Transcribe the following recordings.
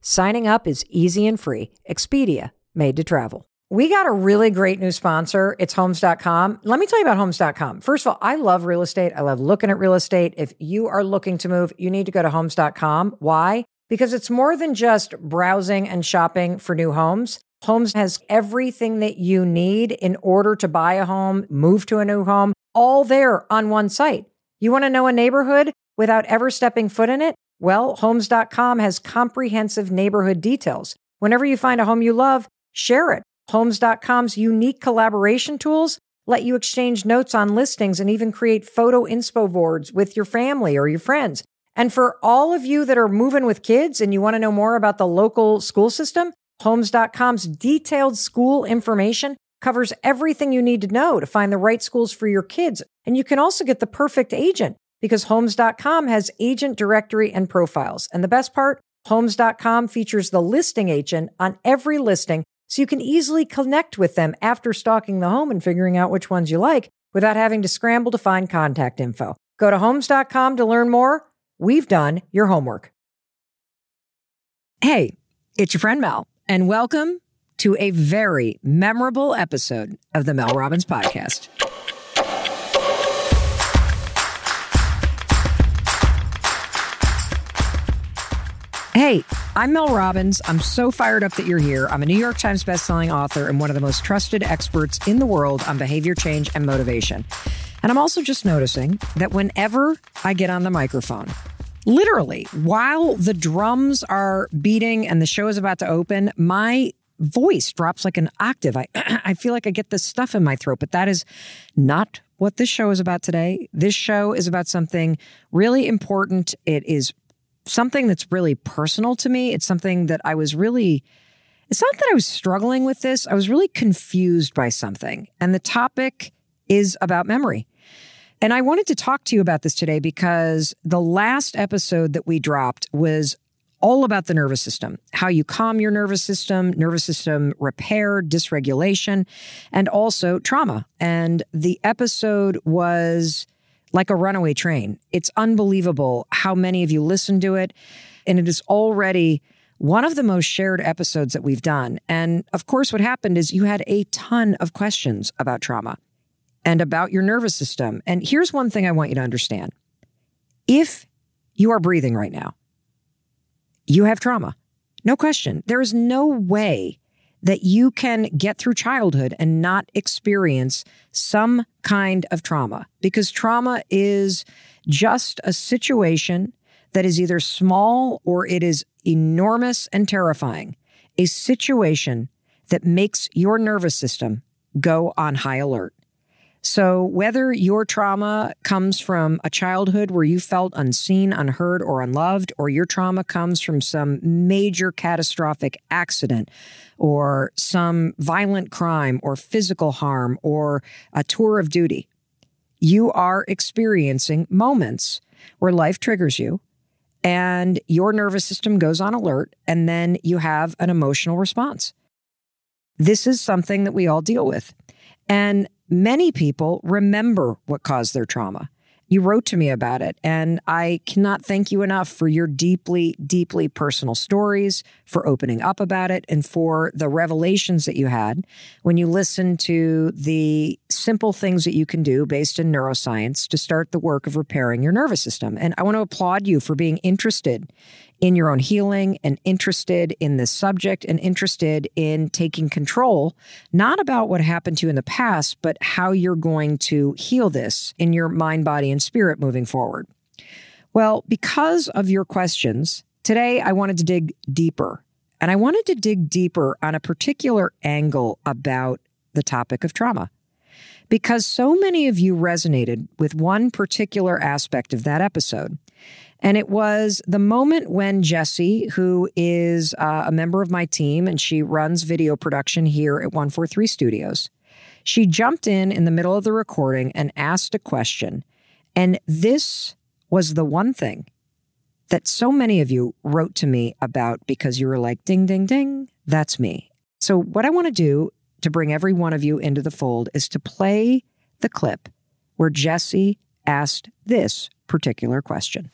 Signing up is easy and free. Expedia, made to travel. We got a really great new sponsor. It's homes.com. Let me tell you about homes.com. First of all, I love real estate. I love looking at real estate. If you are looking to move, you need to go to homes.com. Why? Because it's more than just browsing and shopping for new homes. Homes has everything that you need in order to buy a home, move to a new home, all there on one site. You want to know a neighborhood without ever stepping foot in it? Well, homes.com has comprehensive neighborhood details. Whenever you find a home you love, share it. Homes.com's unique collaboration tools let you exchange notes on listings and even create photo inspo boards with your family or your friends. And for all of you that are moving with kids and you want to know more about the local school system, Homes.com's detailed school information covers everything you need to know to find the right schools for your kids. And you can also get the perfect agent because Homes.com has agent directory and profiles. And the best part, Homes.com features the listing agent on every listing so you can easily connect with them after stalking the home and figuring out which ones you like without having to scramble to find contact info. Go to homes.com to learn more. We've done your homework. Hey, it's your friend Mel, and welcome to a very memorable episode of the Mel Robbins Podcast. Hey, I'm Mel Robbins. I'm so fired up that you're here. I'm a New York Times bestselling author and one of the most trusted experts in the world on behavior change and motivation. And I'm also just noticing that whenever I get on the microphone, literally while the drums are beating and the show is about to open, my voice drops like an octave. I, I feel like I get this stuff in my throat, but that is not what this show is about today. This show is about something really important. It is something that's really personal to me. It's something that I was really, it's not that I was struggling with this, I was really confused by something. And the topic is about memory. And I wanted to talk to you about this today because the last episode that we dropped was all about the nervous system, how you calm your nervous system, nervous system repair, dysregulation, and also trauma. And the episode was like a runaway train. It's unbelievable how many of you listen to it. And it is already one of the most shared episodes that we've done. And of course, what happened is you had a ton of questions about trauma and about your nervous system. And here's one thing I want you to understand if you are breathing right now, you have trauma. No question. There is no way that you can get through childhood and not experience some kind of trauma because trauma is just a situation that is either small or it is enormous and terrifying. A situation that makes your nervous system go on high alert. So, whether your trauma comes from a childhood where you felt unseen, unheard, or unloved, or your trauma comes from some major catastrophic accident, or some violent crime, or physical harm, or a tour of duty, you are experiencing moments where life triggers you and your nervous system goes on alert, and then you have an emotional response. This is something that we all deal with. And Many people remember what caused their trauma. You wrote to me about it, and I cannot thank you enough for your deeply, deeply personal stories, for opening up about it, and for the revelations that you had when you listened to the simple things that you can do based in neuroscience to start the work of repairing your nervous system. And I want to applaud you for being interested in your own healing and interested in this subject and interested in taking control, not about what happened to you in the past, but how you're going to heal this in your mind, body, and spirit moving forward. Well, because of your questions, today I wanted to dig deeper. And I wanted to dig deeper on a particular angle about the topic of trauma. Because so many of you resonated with one particular aspect of that episode And it was the moment when Jessie, who is uh, a member of my team and she runs video production here at 143 Studios, she jumped in in the middle of the recording and asked a question. And this was the one thing that so many of you wrote to me about because you were like, ding, ding, ding, that's me. So, what I want to do to bring every one of you into the fold is to play the clip where Jessie asked this particular question.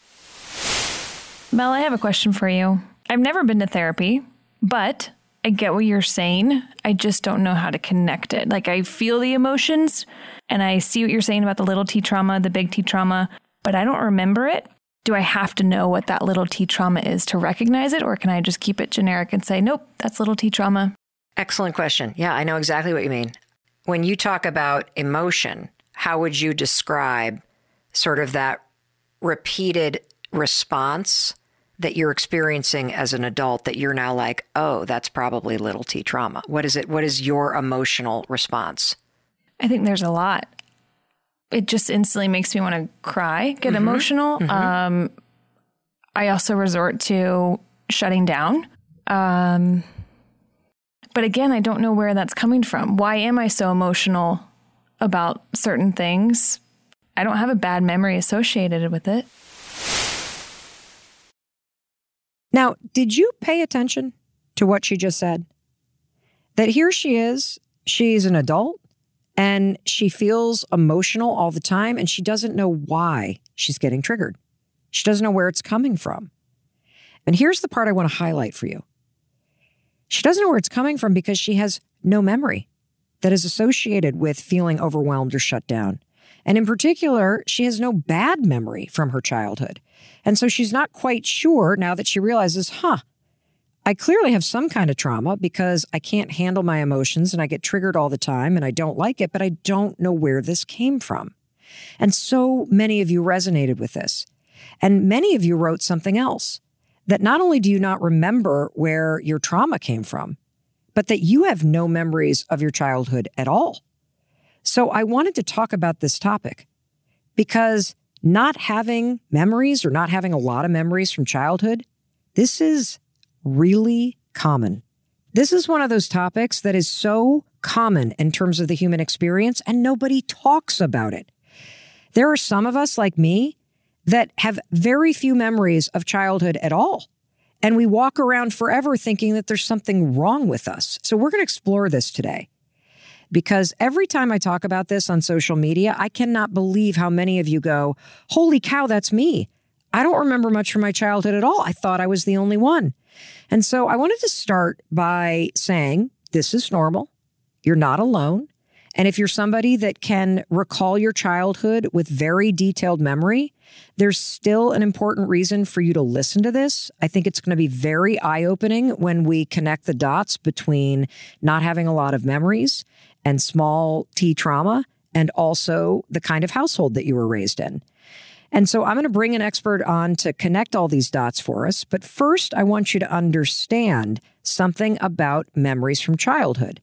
Mel, I have a question for you. I've never been to therapy, but I get what you're saying. I just don't know how to connect it. Like I feel the emotions and I see what you're saying about the little T trauma, the big T trauma, but I don't remember it. Do I have to know what that little T trauma is to recognize it, or can I just keep it generic and say, nope, that's little T trauma? Excellent question. Yeah, I know exactly what you mean. When you talk about emotion, how would you describe sort of that repeated response that you're experiencing as an adult that you're now like, oh, that's probably little t trauma? What is it? What is your emotional response? I think there's a lot. It just instantly makes me want to cry, get mm-hmm. emotional. Mm-hmm. Um, I also resort to shutting down. Um, but again, I don't know where that's coming from. Why am I so emotional about certain things? I don't have a bad memory associated with it. Now, did you pay attention to what she just said? That here she is, she's an adult and she feels emotional all the time and she doesn't know why she's getting triggered. She doesn't know where it's coming from. And here's the part I want to highlight for you. She doesn't know where it's coming from because she has no memory that is associated with feeling overwhelmed or shut down. And in particular, she has no bad memory from her childhood. And so she's not quite sure now that she realizes, huh, I clearly have some kind of trauma because I can't handle my emotions and I get triggered all the time and I don't like it, but I don't know where this came from. And so many of you resonated with this. And many of you wrote something else that not only do you not remember where your trauma came from, but that you have no memories of your childhood at all. So I wanted to talk about this topic because not having memories or not having a lot of memories from childhood, this is really common. This is one of those topics that is so common in terms of the human experience, and nobody talks about it. There are some of us, like me, that have very few memories of childhood at all. And we walk around forever thinking that there's something wrong with us. So we're going to explore this today because every time I talk about this on social media, I cannot believe how many of you go, Holy cow, that's me. I don't remember much from my childhood at all. I thought I was the only one. And so I wanted to start by saying this is normal. You're not alone. And if you're somebody that can recall your childhood with very detailed memory, there's still an important reason for you to listen to this. I think it's going to be very eye opening when we connect the dots between not having a lot of memories and small t trauma, and also the kind of household that you were raised in. And so I'm going to bring an expert on to connect all these dots for us. But first, I want you to understand something about memories from childhood.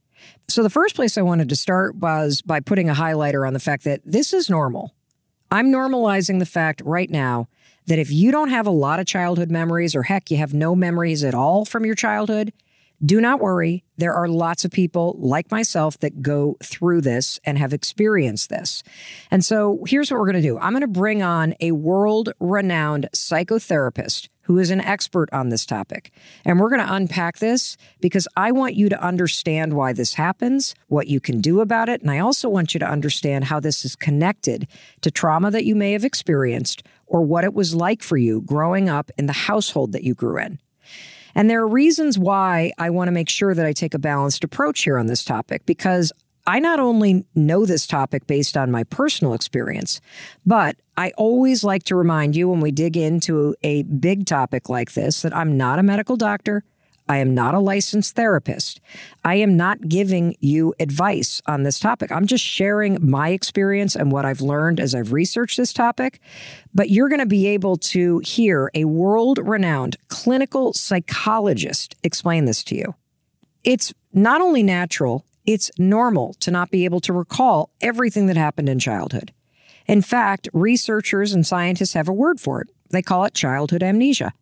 So, the first place I wanted to start was by putting a highlighter on the fact that this is normal. I'm normalizing the fact right now that if you don't have a lot of childhood memories, or heck, you have no memories at all from your childhood, do not worry. There are lots of people like myself that go through this and have experienced this. And so here's what we're going to do I'm going to bring on a world renowned psychotherapist who is an expert on this topic. And we're going to unpack this because I want you to understand why this happens, what you can do about it. And I also want you to understand how this is connected to trauma that you may have experienced or what it was like for you growing up in the household that you grew in. And there are reasons why I want to make sure that I take a balanced approach here on this topic because I not only know this topic based on my personal experience, but I always like to remind you when we dig into a big topic like this that I'm not a medical doctor. I am not a licensed therapist. I am not giving you advice on this topic. I'm just sharing my experience and what I've learned as I've researched this topic. But you're going to be able to hear a world renowned clinical psychologist explain this to you. It's not only natural, it's normal to not be able to recall everything that happened in childhood. In fact, researchers and scientists have a word for it They call it childhood amnesia.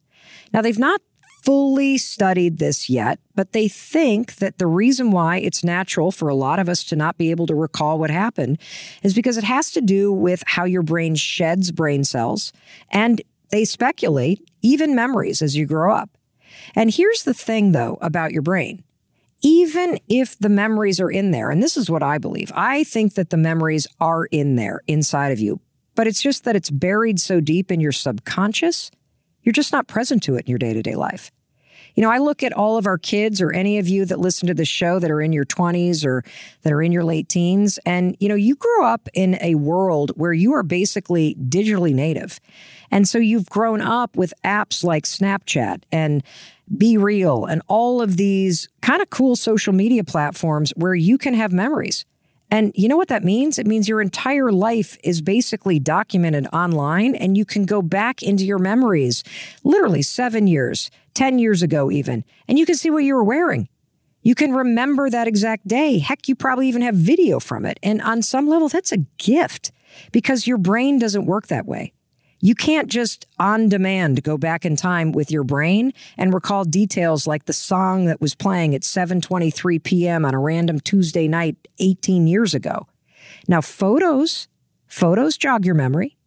Now, they've not fully studied this yet, but they think that the reason why it's natural for a lot of us to not be able to recall what happened is because it has to do with how your brain sheds brain cells. And they speculate even memories as you grow up. And here's the thing, though, about your brain. Even if the memories are in there, and this is what I believe, I think that the memories are in there inside of you, but it's just that it's buried so deep in your subconscious you're just not present to it in your day to day life. You know, I look at all of our kids or any of you that listen to this show that are in your 20s or that are in your late teens, and, you know, you grew up in a world where you are basically digitally native. And so you've grown up with apps like Snapchat and BeReal and all of these kind of cool social media platforms where you can have memories. And you know what that means? It means your entire life is basically documented online and you can go back into your memories, literally seven years, 10 years ago, even, and you can see what you were wearing. You can remember that exact day. Heck, you probably even have video from it. And on some level, that's a gift because your brain doesn't work that way. You can't just on demand go back in time with your brain and recall details like the song that was playing at 7:23 p.m. on a random Tuesday night 18 years ago. Now photos, photos jog your memory.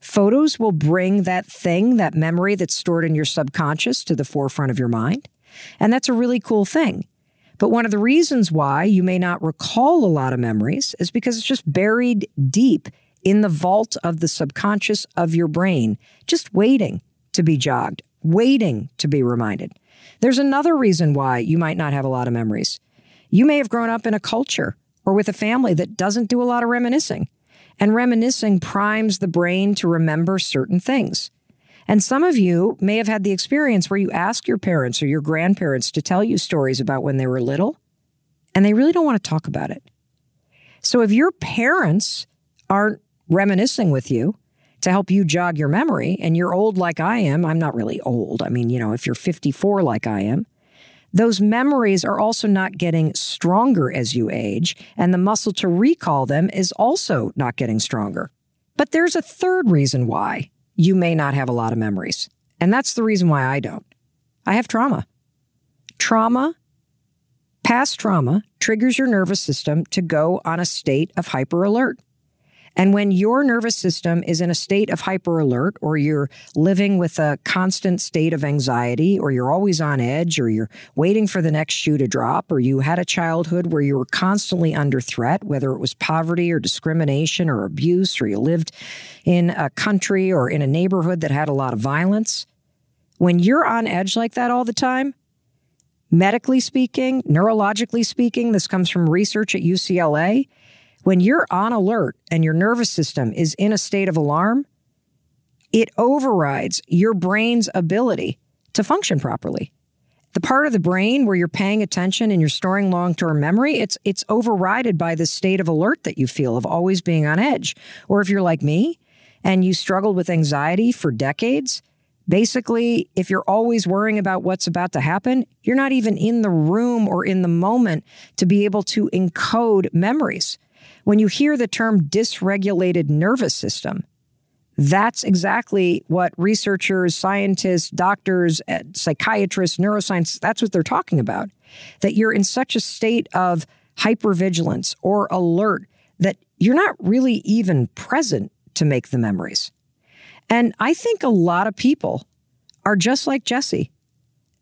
Photos will bring that thing, that memory that's stored in your subconscious to the forefront of your mind. And that's a really cool thing. But one of the reasons why you may not recall a lot of memories is because it's just buried deep in the vault of the subconscious of your brain, just waiting to be jogged, waiting to be reminded. There's another reason why you might not have a lot of memories. You may have grown up in a culture or with a family that doesn't do a lot of reminiscing, and reminiscing primes the brain to remember certain things. And some of you may have had the experience where you ask your parents or your grandparents to tell you stories about when they were little, and they really don't want to talk about it. So if your parents aren't reminiscing with you to help you jog your memory, and you're old like I am, I'm not really old. I mean, you know, if you're 54 like I am, those memories are also not getting stronger as you age, and the muscle to recall them is also not getting stronger. But there's a third reason why you may not have a lot of memories, and that's the reason why I don't. I have trauma. Trauma, past trauma, triggers your nervous system to go on a state of hyper alert. And when your nervous system is in a state of hyper alert, or you're living with a constant state of anxiety, or you're always on edge, or you're waiting for the next shoe to drop, or you had a childhood where you were constantly under threat, whether it was poverty or discrimination or abuse, or you lived in a country or in a neighborhood that had a lot of violence, when you're on edge like that all the time, medically speaking, neurologically speaking, this comes from research at UCLA when you're on alert and your nervous system is in a state of alarm, it overrides your brain's ability to function properly. The part of the brain where you're paying attention and you're storing long-term memory, it's it's overridden by the state of alert that you feel of always being on edge. Or if you're like me and you struggled with anxiety for decades, basically if you're always worrying about what's about to happen, you're not even in the room or in the moment to be able to encode memories. When you hear the term dysregulated nervous system, that's exactly what researchers, scientists, doctors, eh, psychiatrists, neuroscience, that's what they're talking about. That you're in such a state of hypervigilance or alert that you're not really even present to make the memories. And I think a lot of people are just like Jesse,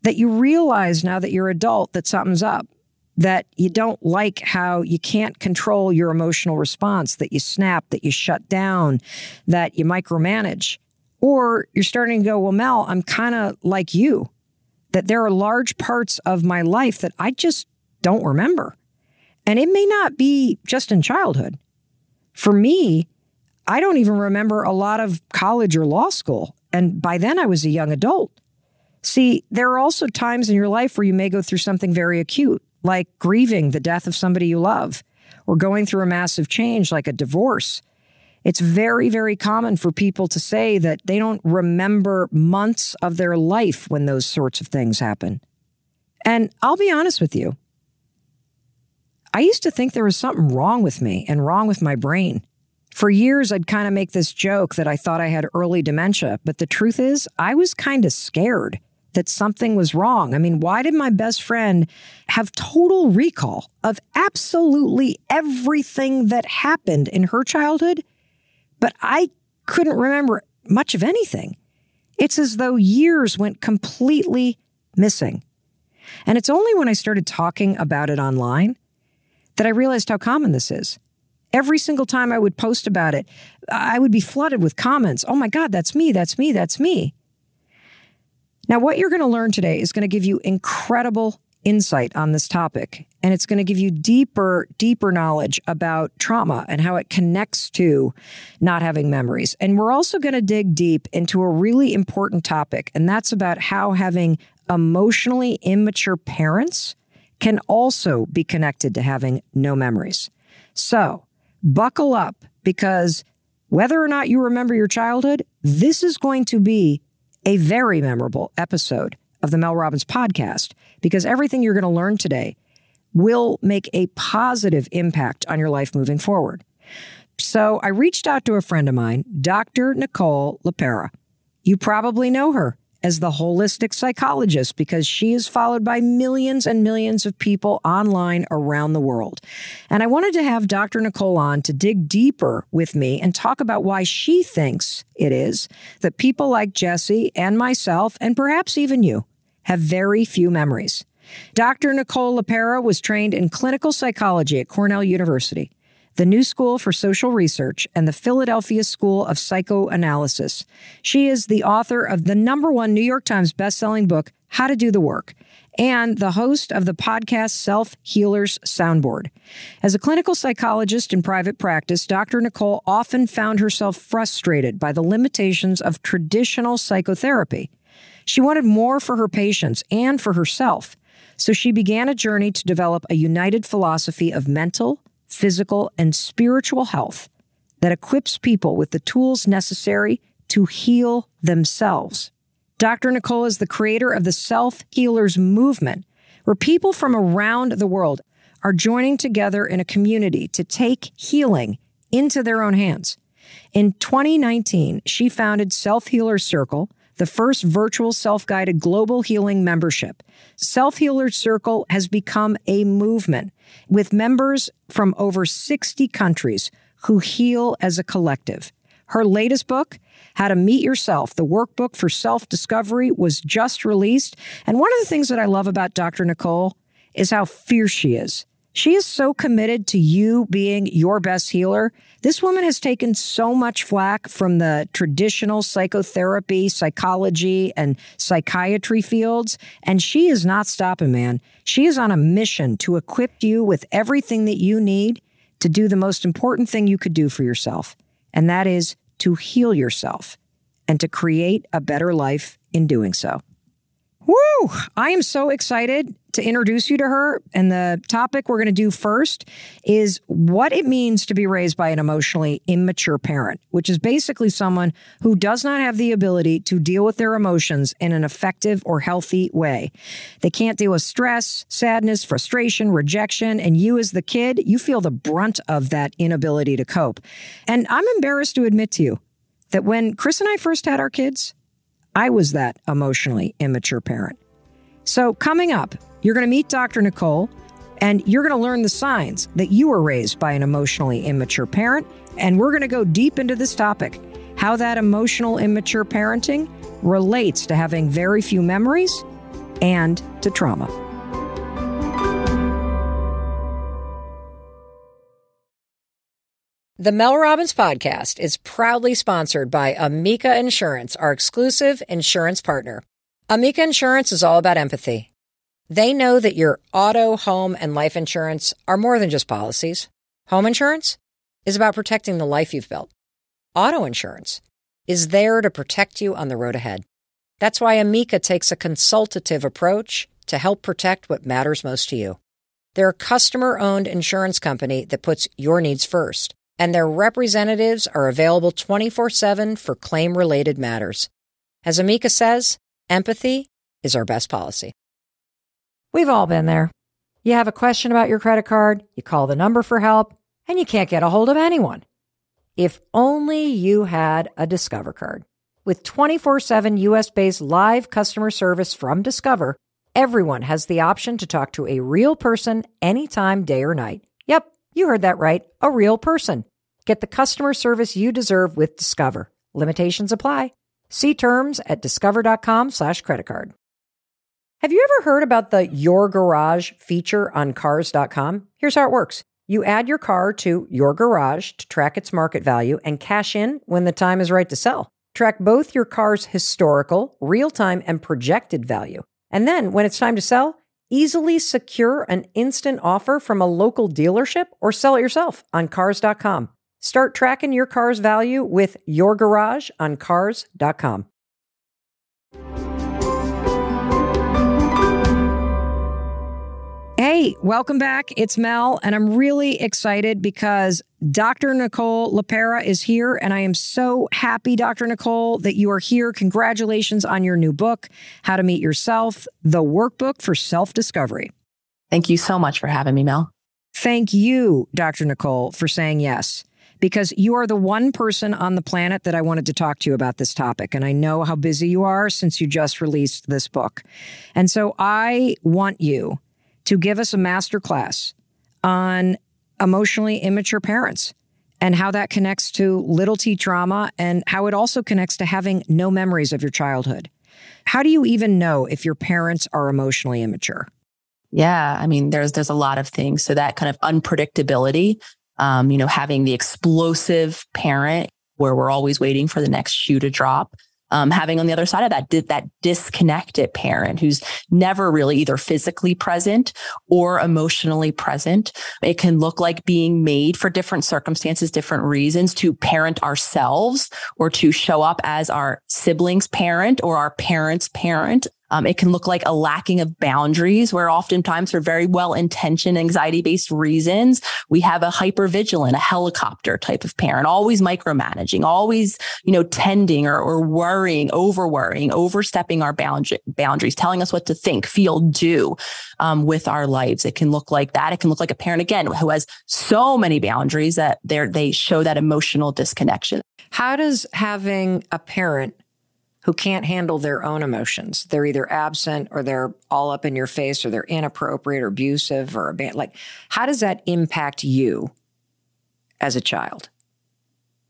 that you realize now that you're adult that something's up that you don't like how you can't control your emotional response, that you snap, that you shut down, that you micromanage. Or you're starting to go, well, Mel, I'm kind of like you, that there are large parts of my life that I just don't remember. And it may not be just in childhood. For me, I don't even remember a lot of college or law school. And by then I was a young adult. See, there are also times in your life where you may go through something very acute like grieving the death of somebody you love or going through a massive change like a divorce. It's very, very common for people to say that they don't remember months of their life when those sorts of things happen. And I'll be honest with you. I used to think there was something wrong with me and wrong with my brain For years, I'd kind of make this joke that I thought I had early dementia, but the truth is, I was kind of scared that something was wrong. I mean, why did my best friend have total recall of absolutely everything that happened in her childhood? But I couldn't remember much of anything. It's as though years went completely missing. And it's only when I started talking about it online that I realized how common this is. Every single time I would post about it, I would be flooded with comments. Oh my God, that's me, that's me, that's me. Now, what you're going to learn today is going to give you incredible insight on this topic, and it's going to give you deeper, deeper knowledge about trauma and how it connects to not having memories. And we're also going to dig deep into a really important topic, and that's about how having emotionally immature parents can also be connected to having no memories. So, buckle up because whether or not you remember your childhood, this is going to be a very memorable episode of the Mel Robbins podcast because everything you're going to learn today will make a positive impact on your life moving forward. So I reached out to a friend of mine, Dr. Nicole LePera. You probably know her as the holistic psychologist because she is followed by millions and millions of people online around the world. And I wanted to have Dr. Nicole on to dig deeper with me and talk about why she thinks it is that people like Jesse and myself, and perhaps even you, have very few memories. Dr. Nicole LePera was trained in clinical psychology at Cornell University the New School for Social Research, and the Philadelphia School of Psychoanalysis. She is the author of the number one New York Times bestselling book, How to Do the Work, and the host of the podcast Self Healers Soundboard. As a clinical psychologist in private practice, Dr. Nicole often found herself frustrated by the limitations of traditional psychotherapy. She wanted more for her patients and for herself. So she began a journey to develop a united philosophy of mental, physical, and spiritual health that equips people with the tools necessary to heal themselves. Dr. Nicole is the creator of the Self Healers Movement, where people from around the world are joining together in a community to take healing into their own hands. In 2019, she founded Self Healer Circle, the first virtual self guided global healing membership. Self Healer Circle has become a movement with members from over 60 countries who heal as a collective. Her latest book, How to Meet Yourself, the workbook for self discovery, was just released. And one of the things that I love about Dr. Nicole is how fierce she is. She is so committed to you being your best healer. This woman has taken so much flack from the traditional psychotherapy, psychology, and psychiatry fields, and she is not stopping, man. She is on a mission to equip you with everything that you need to do the most important thing you could do for yourself, and that is to heal yourself and to create a better life in doing so. Woo! I am so excited to introduce you to her. And the topic we're going to do first is what it means to be raised by an emotionally immature parent, which is basically someone who does not have the ability to deal with their emotions in an effective or healthy way. They can't deal with stress, sadness, frustration, rejection. And you, as the kid, you feel the brunt of that inability to cope. And I'm embarrassed to admit to you that when Chris and I first had our kids, I was that emotionally immature parent. So, coming up, you're going to meet Dr. Nicole and you're going to learn the signs that you were raised by an emotionally immature parent. And we're going to go deep into this topic how that emotional immature parenting relates to having very few memories and to trauma. The Mel Robbins podcast is proudly sponsored by Amica Insurance, our exclusive insurance partner. Amica Insurance is all about empathy. They know that your auto, home, and life insurance are more than just policies. Home insurance is about protecting the life you've built. Auto insurance is there to protect you on the road ahead. That's why Amica takes a consultative approach to help protect what matters most to you. They're a customer owned insurance company that puts your needs first and their representatives are available 24 7 for claim related matters. As Amica says, empathy is our best policy. We've all been there. You have a question about your credit card, you call the number for help, and you can't get a hold of anyone. If only you had a Discover card. With 24 7 US based live customer service from Discover, everyone has the option to talk to a real person anytime, day or night. Yep, you heard that right. A real person. Get the customer service you deserve with Discover. Limitations apply. See terms at discover.com slash credit card. Have you ever heard about the Your Garage feature on cars.com? Here's how it works. You add your car to your garage to track its market value and cash in when the time is right to sell. Track both your car's historical, real time, and projected value. And then when it's time to sell, easily secure an instant offer from a local dealership or sell it yourself on cars.com. Start tracking your car's value with your garage on cars.com. Hey, welcome back. It's Mel, and I'm really excited because Dr. Nicole LePera is here, and I am so happy, Dr. Nicole, that you are here. Congratulations on your new book, How to Meet Yourself, the workbook for self discovery. Thank you so much for having me, Mel. Thank you, Dr. Nicole, for saying yes, because you are the one person on the planet that I wanted to talk to you about this topic. And I know how busy you are since you just released this book. And so I want you to give us a master class on emotionally immature parents and how that connects to little t trauma and how it also connects to having no memories of your childhood. How do you even know if your parents are emotionally immature? Yeah, I mean, there's there's a lot of things. So that kind of unpredictability, um, you know, having the explosive parent where we're always waiting for the next shoe to drop, um, having on the other side of that did that disconnected parent who's never really either physically present or emotionally present. It can look like being made for different circumstances, different reasons to parent ourselves or to show up as our siblings' parent or our parents' parent. Um, it can look like a lacking of boundaries where oftentimes for very well intentioned anxiety based reasons, we have a hyper vigilant, a helicopter type of parent, always micromanaging, always, you know, tending or, or worrying, over worrying, overstepping our boundary, boundaries, telling us what to think, feel, do um, with our lives. It can look like that. It can look like a parent again who has so many boundaries that they show that emotional disconnection. How does having a parent who can't handle their own emotions. They're either absent or they're all up in your face or they're inappropriate or abusive or abandoned. Like, how does that impact you as a child?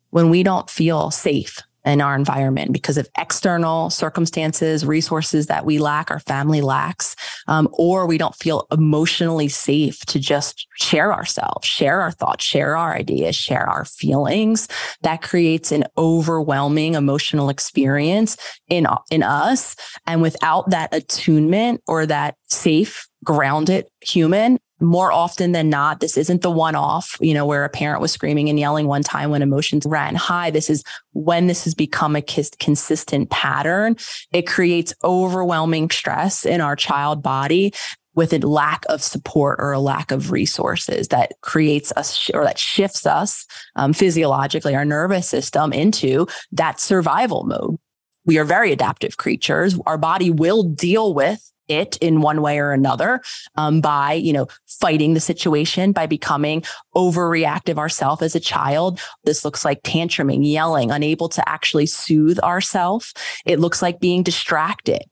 When we don't feel safe in our environment because of external circumstances, resources that we lack, our family lacks, um, or we don't feel emotionally safe to just share ourselves, share our thoughts, share our ideas, share our feelings. That creates an overwhelming emotional experience in, in us. And without that attunement or that safe, grounded human, more often than not, this isn't the one off, you know, where a parent was screaming and yelling one time when emotions ran high. This is when this has become a consistent pattern. It creates overwhelming stress in our child body with a lack of support or a lack of resources that creates us or that shifts us um, physiologically, our nervous system into that survival mode. We are very adaptive creatures. Our body will deal with it in one way or another um, by you know fighting the situation by becoming overreactive ourselves as a child this looks like tantruming yelling unable to actually soothe ourselves it looks like being distracted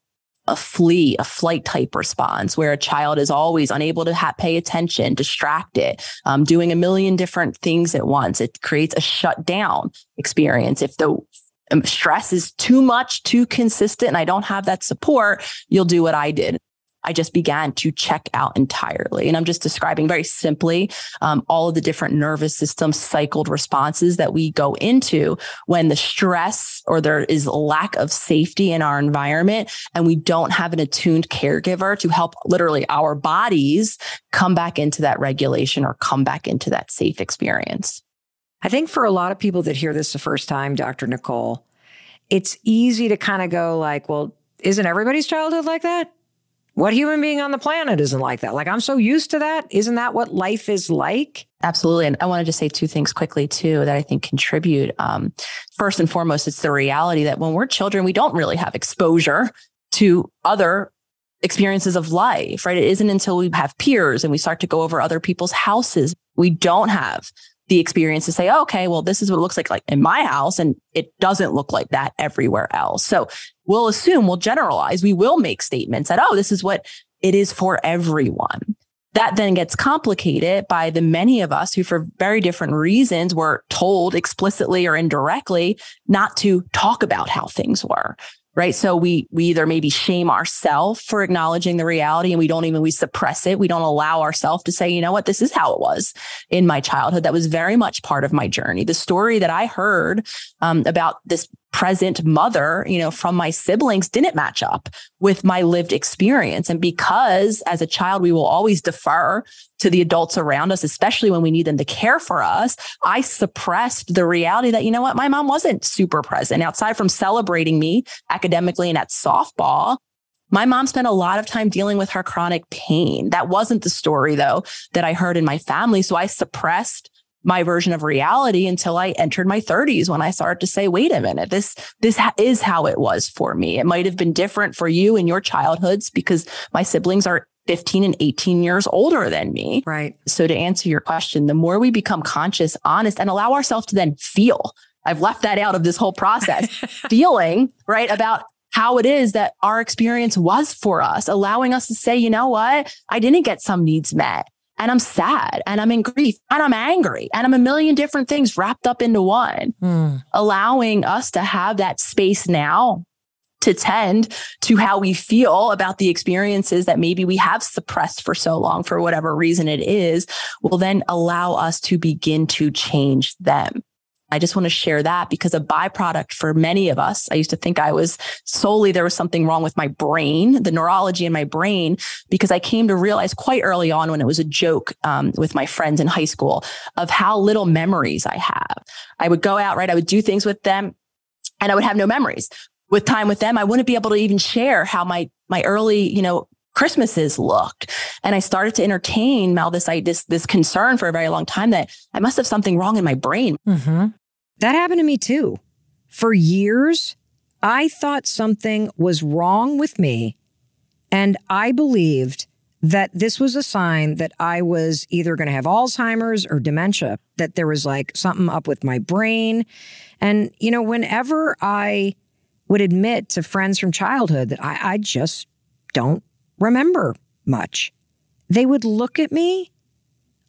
a flee, a flight type response where a child is always unable to ha- pay attention, distracted, um, doing a million different things at once. It creates a shutdown experience. If the stress is too much, too consistent, and I don't have that support, you'll do what I did. I just began to check out entirely. And I'm just describing very simply um, all of the different nervous system cycled responses that we go into when the stress or there is lack of safety in our environment and we don't have an attuned caregiver to help literally our bodies come back into that regulation or come back into that safe experience. I think for a lot of people that hear this the first time, Dr. Nicole, it's easy to kind of go like, well, isn't everybody's childhood like that? What human being on the planet isn't like that? Like, I'm so used to that. Isn't that what life is like? Absolutely. And I wanted to say two things quickly, too, that I think contribute. Um, first and foremost, it's the reality that when we're children, we don't really have exposure to other experiences of life, right? It isn't until we have peers and we start to go over other people's houses. We don't have the experience to say, oh, okay, well, this is what it looks like, like in my house. And it doesn't look like that everywhere else. So we'll assume, we'll generalize, we will make statements that, oh, this is what it is for everyone. That then gets complicated by the many of us who, for very different reasons, were told explicitly or indirectly not to talk about how things were right? So we we either maybe shame ourselves for acknowledging the reality and we don't even we suppress it. We don't allow ourselves to say you know what? This is how it was in my childhood. That was very much part of my journey. The story that i heard um, about this present mother, you know, from my siblings didn't match up with my lived experience. And because as a child, we will always defer to the adults around us, especially when we need them to care for us, I suppressed the reality that, you know what, my mom wasn't super present outside from celebrating me academically and at softball. My mom spent a lot of time dealing with her chronic pain. That wasn't the story, though, that I heard in my family. So I suppressed my version of reality until I entered my 30s when I started to say, wait a minute, this, this is how it was for me. It might have been different for you in your childhoods because my siblings are 15 and 18 years older than me. Right. So to answer your question, the more we become conscious, honest, and allow ourselves to then feel, I've left that out of this whole process, feeling right about how it is that our experience was for us, allowing us to say, you know what? I didn't get some needs met and I'm sad and I'm in grief and I'm angry and I'm a million different things wrapped up into one, mm. allowing us to have that space now to tend to how we feel about the experiences that maybe we have suppressed for so long for whatever reason it is will then allow us to begin to change them. I just want to share that because a byproduct for many of us, I used to think I was solely there was something wrong with my brain, the neurology in my brain, because I came to realize quite early on when it was a joke um, with my friends in high school of how little memories I have. I would go out, right? I would do things with them and I would have no memories. With time with them, I wouldn't be able to even share how my my early, you know, Christmases looked. And I started to entertain Mel this, this, this concern for a very long time that I must have something wrong in my brain. Mm-hmm. That happened to me too. For years, I thought something was wrong with me. And I believed that this was a sign that I was either going to have Alzheimer's or dementia, that there was like something up with my brain. And, you know, whenever I would admit to friends from childhood that I, I just don't remember much. They would look at me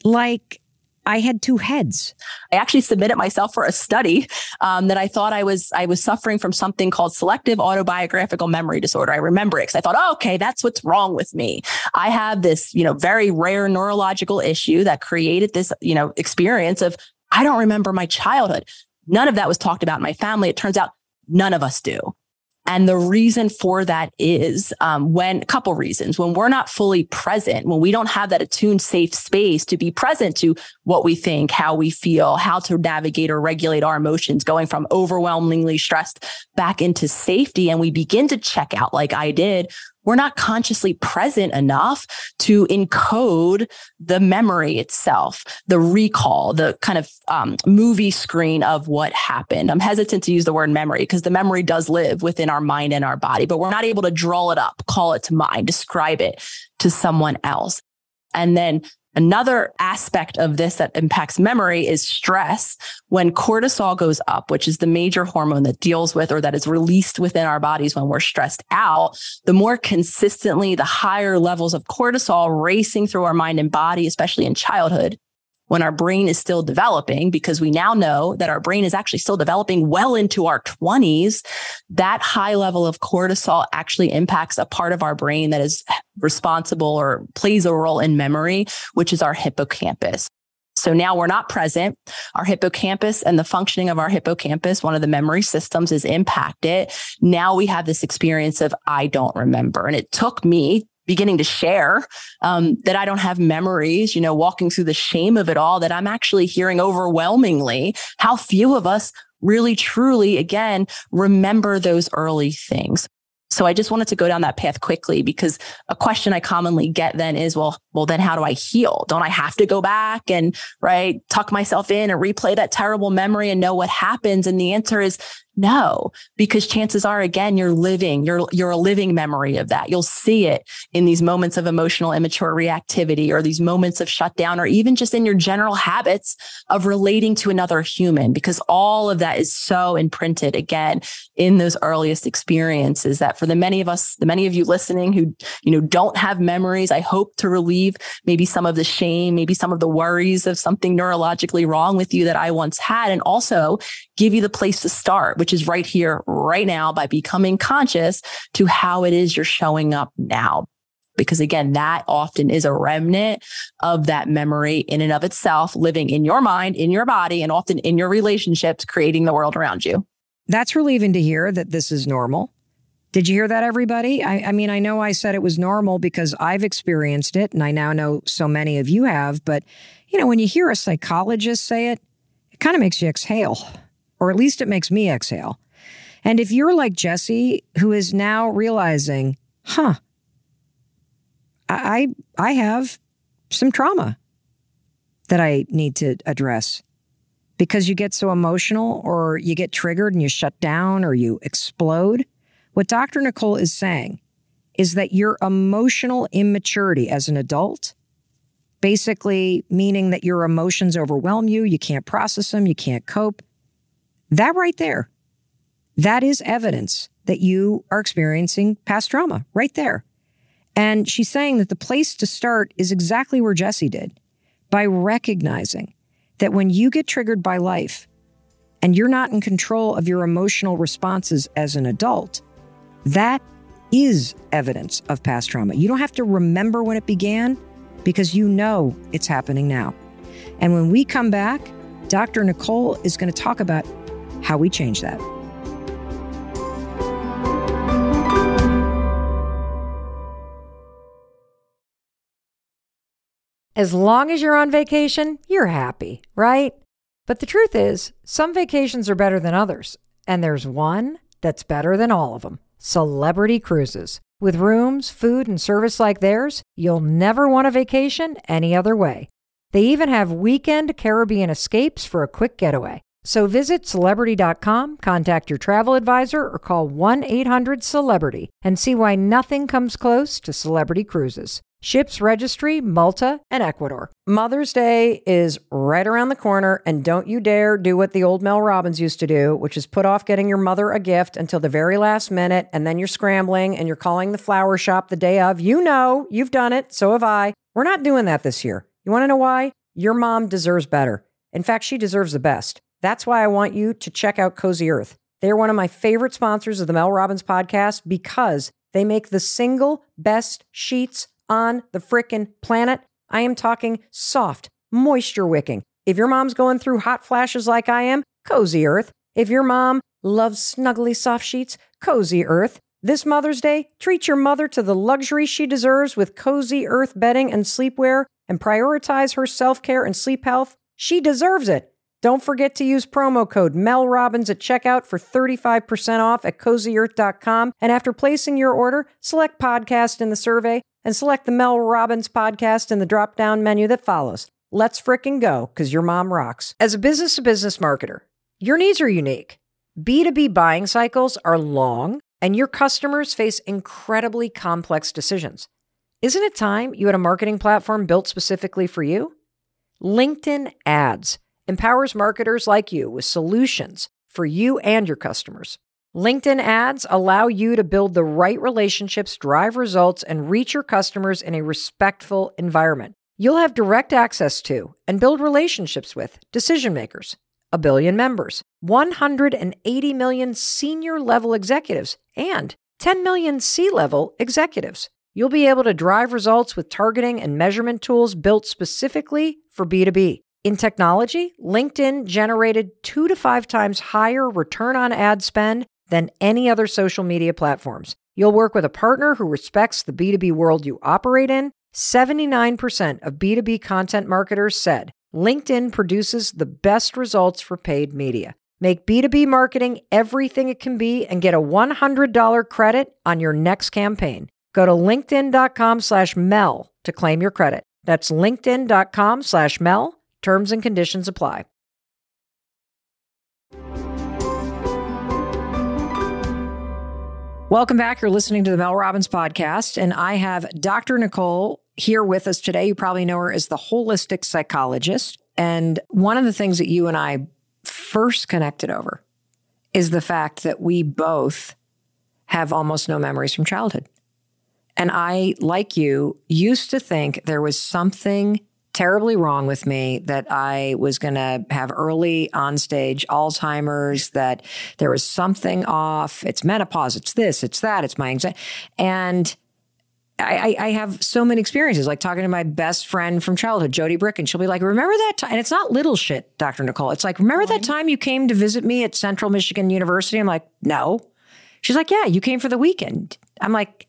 like I had two heads. I actually submitted myself for a study um, that I thought I was I was suffering from something called selective autobiographical memory disorder. I remember it because I thought, oh, okay, that's what's wrong with me. I have this, you know, very rare neurological issue that created this, you know, experience of I don't remember my childhood. None of that was talked about in my family. It turns out none of us do. And the reason for that is um, when a couple reasons. When we're not fully present, when we don't have that attuned, safe space to be present to what we think, how we feel, how to navigate or regulate our emotions, going from overwhelmingly stressed back into safety. And we begin to check out, like I did, we're not consciously present enough to encode the memory itself, the recall, the kind of um, movie screen of what happened. I'm hesitant to use the word memory because the memory does live within our mind and our body, but we're not able to draw it up, call it to mind, describe it to someone else. And then Another aspect of this that impacts memory is stress. When cortisol goes up, which is the major hormone that deals with or that is released within our bodies when we're stressed out, the more consistently the higher levels of cortisol racing through our mind and body, especially in childhood, when our brain is still developing, because we now know that our brain is actually still developing well into our 20s, that high level of cortisol actually impacts a part of our brain that is responsible or plays a role in memory, which is our hippocampus. So now we're not present. Our hippocampus and the functioning of our hippocampus, one of the memory systems is impacted. Now we have this experience of I don't remember. And it took me beginning to share um, that I don't have memories, you know, walking through the shame of it all, that I'm actually hearing overwhelmingly how few of us really truly, again, remember those early things. So I just wanted to go down that path quickly because a question I commonly get then is, well, well, then how do I heal? Don't I have to go back and right tuck myself in and replay that terrible memory and know what happens? And the answer is No, because chances are, again, you're living, you're, you're a living memory of that. You'll see it in these moments of emotional immature reactivity or these moments of shutdown, or even just in your general habits of relating to another human, because all of that is so imprinted again in those earliest experiences that for the many of us, the many of you listening who, you know, don't have memories, I hope to relieve maybe some of the shame, maybe some of the worries of something neurologically wrong with you that I once had, and also give you the place to start, which is right here, right now, by becoming conscious to how it is you're showing up now. Because again, that often is a remnant of that memory in and of itself, living in your mind, in your body, and often in your relationships, creating the world around you. That's relieving to hear that this is normal. Did you hear that, everybody? I, I, mean, I know I said it was normal because I've experienced it, and I now know so many of you have. But, you know, when you hear a psychologist say it, it kind of makes you exhale or at least it makes me exhale. And if you're like Jesse, who is now realizing, huh, I, I have some trauma that I need to address because you get so emotional or you get triggered and you shut down or you explode. What Dr. Nicole is saying is that your emotional immaturity as an adult, basically meaning that your emotions overwhelm you, you can't process them, you can't cope, that right there, that is evidence that you are experiencing past trauma right there. And she's saying that the place to start is exactly where Jesse did by recognizing that when you get triggered by life and you're not in control of your emotional responses as an adult, that is evidence of past trauma. You don't have to remember when it began because you know it's happening now. And when we come back, Dr. Nicole is going to talk about how we change that. As long as you're on vacation, you're happy, right? But the truth is, some vacations are better than others, and there's one that's better than all of them Celebrity Cruises. With rooms, food, and service like theirs, you'll never want a vacation any other way. They even have weekend Caribbean escapes for a quick getaway. So visit celebrity.com, contact your travel advisor, or call 1 800 Celebrity and see why nothing comes close to Celebrity Cruises. Ships registry, Malta, and Ecuador. Mother's Day is right around the corner, and don't you dare do what the old Mel Robbins used to do, which is put off getting your mother a gift until the very last minute, and then you're scrambling and you're calling the flower shop the day of. You know, you've done it, so have I. We're not doing that this year. You want to know why? Your mom deserves better. In fact, she deserves the best. That's why I want you to check out Cozy Earth. They're one of my favorite sponsors of the Mel Robbins podcast because they make the single best sheets on the frickin' planet. I am talking soft, moisture wicking. If your mom's going through hot flashes like I am, Cozy Earth. If your mom loves snuggly soft sheets, Cozy Earth. This Mother's Day, treat your mother to the luxury she deserves with Cozy Earth bedding and sleepwear and prioritize her self care and sleep health. She deserves it. Don't forget to use promo code Mel Robbins at checkout for 35% off at cozyearth.com. And after placing your order, select podcast in the survey and select the Mel Robbins podcast in the drop down menu that follows. Let's fricking go because your mom rocks. As a business to business marketer, your needs are unique. B2B buying cycles are long, and your customers face incredibly complex decisions. Isn't it time you had a marketing platform built specifically for you? LinkedIn ads empowers marketers like you with solutions for you and your customers. LinkedIn ads allow you to build the right relationships, drive results, and reach your customers in a respectful environment. You'll have direct access to and build relationships with decision makers, a billion members, 180 million senior level executives, and 10 million C level executives. You'll be able to drive results with targeting and measurement tools built specifically for B2B. In technology, LinkedIn generated two to five times higher return on ad spend than any other social media platforms. You'll work with a partner who respects the B2B world you operate in. 79% of B2B content marketers said LinkedIn produces the best results for paid media. Make B2B marketing everything it can be and get a $100 credit on your next campaign. Go to linkedin.com slash Mel to claim your credit. That's linkedin.com slash Mel Terms and conditions apply. Welcome back. You're listening to the Mel Robbins podcast, and I have Dr. Nicole here with us today. You probably know her as the holistic psychologist. And one of the things that you and I first connected over is the fact that we both have almost no memories from childhood. And I, like you, used to think there was something terribly wrong with me that I was going to have early onset Alzheimer's, that there was something off. It's menopause, it's this, it's that, it's my anxiety. And I, I, have so many experiences, like talking to my best friend from childhood, Jody Brick, and she'll be like, Remember that time? And it's not little shit, Dr. Nicole. It's like, Remember that time you came to visit me at Central Michigan University? I'm like, No. She's like, Yeah, you came for the weekend. I'm like,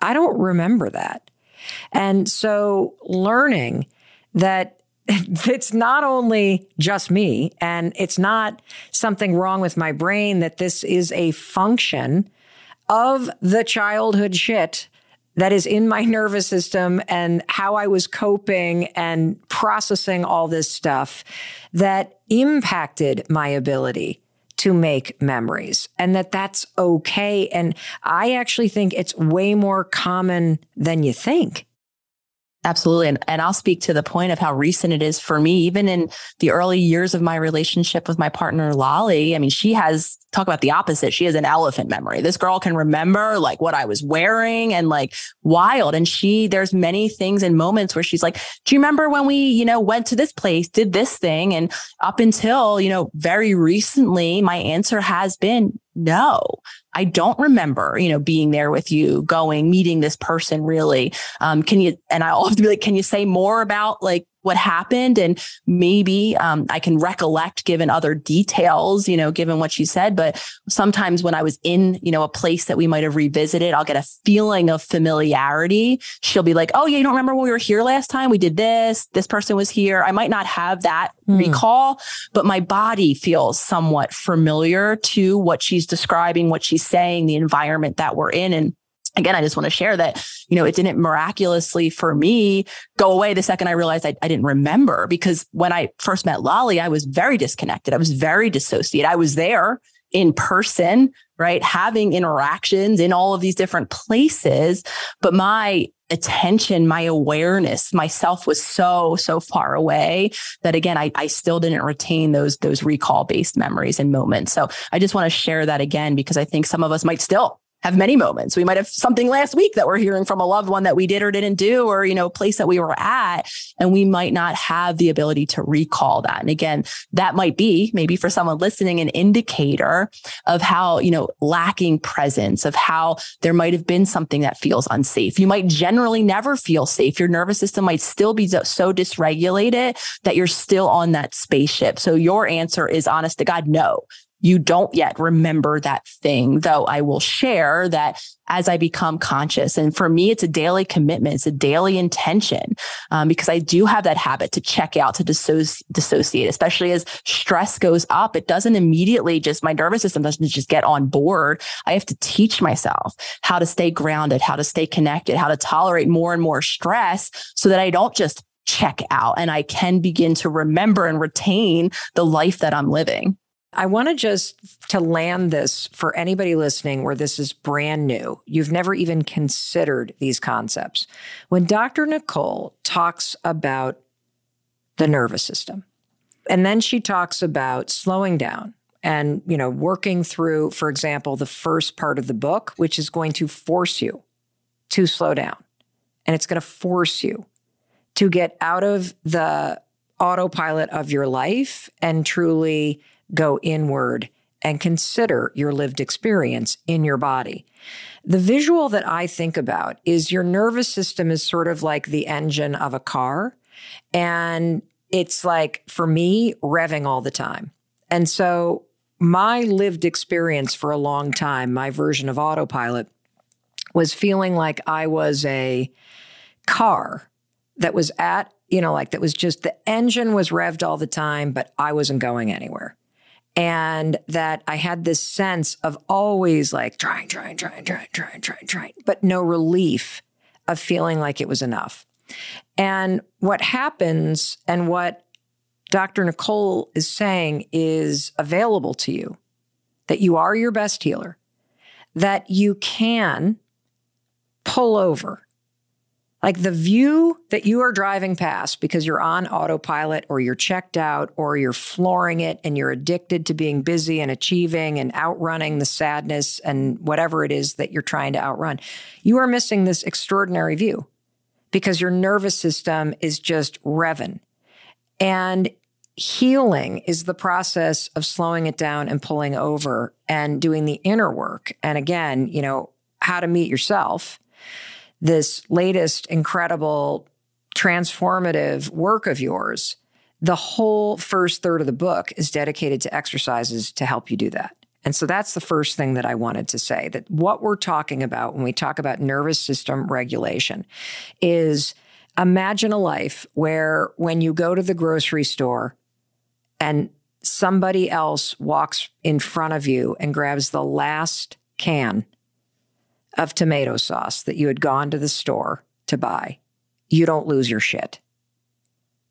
I don't remember that. And so learning that it's not only just me and it's not something wrong with my brain, that this is a function of the childhood shit that is in my nervous system and how I was coping and processing all this stuff that impacted my ability to make memories and that that's okay. And I actually think it's way more common than you think. Absolutely. And, and I'll speak to the point of how recent it is for me, even in the early years of my relationship with my partner, Lolly. I mean, she has talk about the opposite. She has an elephant memory. This girl can remember like what I was wearing and like wild. And she, there's many things and moments where she's like, do you remember when we, you know, went to this place, did this thing? And up until, you know, very recently, my answer has been no. I don't remember, you know, being there with you, going, meeting this person really. Um, can you, and have to be like, can you say more about like what happened. And maybe um, i can recollect given other details you know given what she said but sometimes when i was in you know a place that we might have revisited i'll get a feeling of familiarity. She'll be like oh yeah you don't remember when we were here last time? We did this. This person was here. I might not have that mm. recall but my body feels somewhat familiar to what she's describing what she's saying the environment that we're in. And again, I just want to share that, you know, it didn't miraculously for me go away the second I realized I, I, didn't remember because when I first met Lolly, I was very disconnected. I was very dissociated. I was there in person, right? Having interactions in all of these different places. But my attention, my awareness, myself was so, so far away that again, I, I still didn't retain those, those recall based memories and moments. So I just want to share that again because I think some of us might still have many moments. We might have something last week that we're hearing from a loved one that we did or didn't do, or, you know, place that we were at, and we might not have the ability to recall that. And again, that might be maybe for someone listening, an indicator of how, you know, lacking presence, of how there might have been something that feels unsafe. You might generally never feel safe. Your nervous system might still be so dysregulated that you're still on that spaceship. So your answer is honest to God, no you don't yet remember that thing, though I will share that as I become conscious. And for me, it's a daily commitment. It's a daily intention um, because I do have that habit to check out, to dissoci- dissociate, especially as stress goes up. It doesn't immediately just, my nervous system doesn't just get on board. I have to teach myself how to stay grounded, how to stay connected, how to tolerate more and more stress so that I don't just check out and I can begin to remember and retain the life that I'm living. I want to just to land this for anybody listening where this is brand new. You've never even considered these concepts. When Dr. Nicole talks about the nervous system, and then she talks about slowing down and, you know, working through, for example, the first part of the book, which is going to force you to slow down. And it's going to force you to get out of the autopilot of your life and truly go inward and consider your lived experience in your body. The visual that I think about is your nervous system is sort of like the engine of a car. And it's like, for me, revving all the time. And so, my lived experience for a long time, my version of autopilot, was feeling like I was a car that was at, you know, like that was just the engine was revved all the time, but I wasn't going anywhere and that I had this sense of always like trying, trying, trying, trying, trying, trying, trying, but no relief of feeling like it was enough. And what happens and what Dr. Nicole is saying is available to you that you are your best healer, that you can pull over. Like the view that you are driving past because you're on autopilot or you're checked out or you're flooring it and you're addicted to being busy and achieving and outrunning the sadness and whatever it is that you're trying to outrun. You are missing this extraordinary view because your nervous system is just revving. And healing is the process of slowing it down and pulling over and doing the inner work. And again, you know, how to meet yourself. This latest incredible transformative work of yours, the whole first third of the book is dedicated to exercises to help you do that. And so that's the first thing that I wanted to say that what we're talking about when we talk about nervous system regulation is imagine a life where when you go to the grocery store and somebody else walks in front of you and grabs the last can of tomato sauce that you had gone to the store to buy, you don't lose your shit.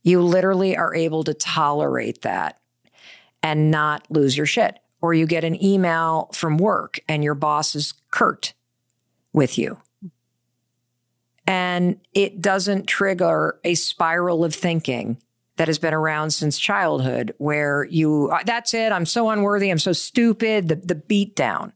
You literally are able to tolerate that and not lose your shit. Or you get an email from work and your boss is curt with you. And it doesn't trigger a spiral of thinking that has been around since childhood where you that's it i'm so unworthy i'm so stupid the, the beat down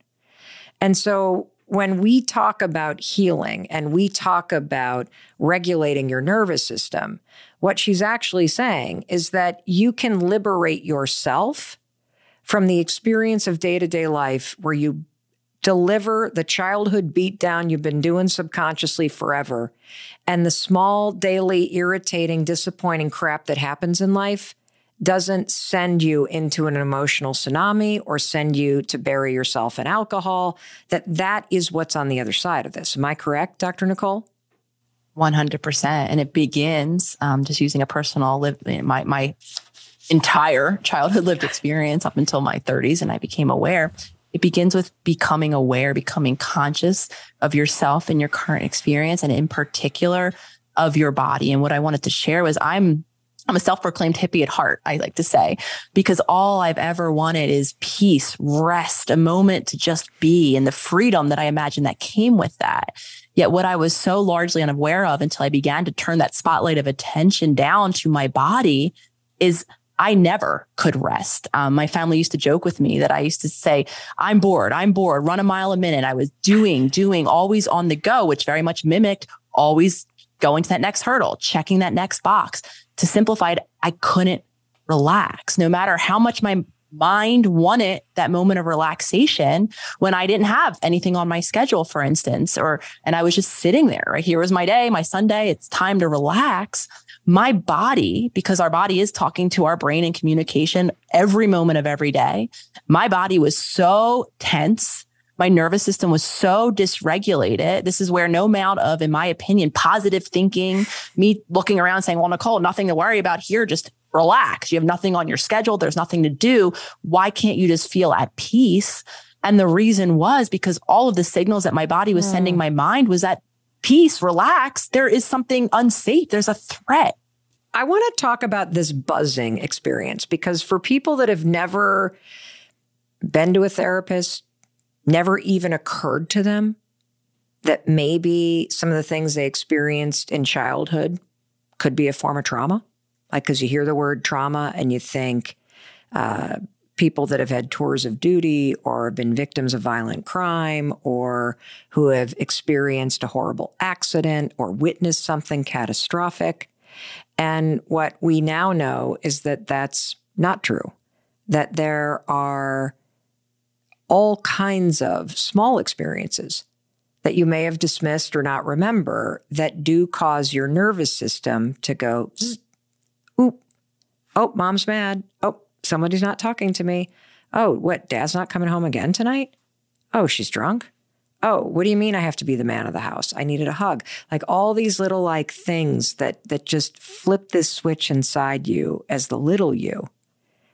and so when we talk about healing and we talk about regulating your nervous system what she's actually saying is that you can liberate yourself from the experience of day-to-day life where you deliver the childhood beatdown you've been doing subconsciously forever and the small, daily, irritating, disappointing crap that happens in life doesn't send you into an emotional tsunami or send you to bury yourself in alcohol that that is what's on the other side of this. Am i correct dr nicole? 100% and it begins um, just using a personal live my, my entire childhood lived experience up until my 30s and i became aware. It begins with becoming aware, becoming conscious of yourself and your current experience, and in particular of your body. And what I wanted to share was I'm I'm a self-proclaimed hippie at heart, I like to say, because all I've ever wanted is peace, rest, a moment to just be and the freedom that I imagine that came with that. Yet what I was so largely unaware of until I began to turn that spotlight of attention down to my body is I never could rest. Um, my family used to joke with me that I used to say, I'm bored, I'm bored, run a mile a minute. I was doing, doing, always on the go, which very much mimicked always going to that next hurdle, checking that next box. To simplify it, I couldn't relax no matter how much my mind wanted that moment of relaxation when I didn't have anything on my schedule, for instance, or, and I was just sitting there, right? Here was my day, my Sunday. It's time to relax my body, because our body is talking to our brain in communication every moment of every day, my body was so tense. My nervous system was so dysregulated. This is where no amount of, in my opinion, positive thinking, me looking around saying, well, Nicole, nothing to worry about here. Just relax. You have nothing on your schedule. There's nothing to do. Why can't you just feel at peace? And the reason was because all of the signals that my body was mm. sending my mind was that peace, relax. There is something unsafe. There's a threat. I want to talk about this buzzing experience because for people that have never been to a therapist, never even occurred to them that maybe some of the things they experienced in childhood could be a form of trauma. Like, because you hear the word trauma and you think uh, people that have had tours of duty or have been victims of violent crime or who have experienced a horrible accident or witnessed something catastrophic. And what we now know is that that's not true, that there are all kinds of small experiences that you may have dismissed or not remember that do cause your nervous system to go, oop, oh, mom's mad. Oh, somebody's not talking to me. Oh, what, dad's not coming home again tonight? Oh, she's drunk. Oh, what do you mean I have to be the man of the house? I needed a hug. Like all these little like things that that just flip this switch inside you as the little you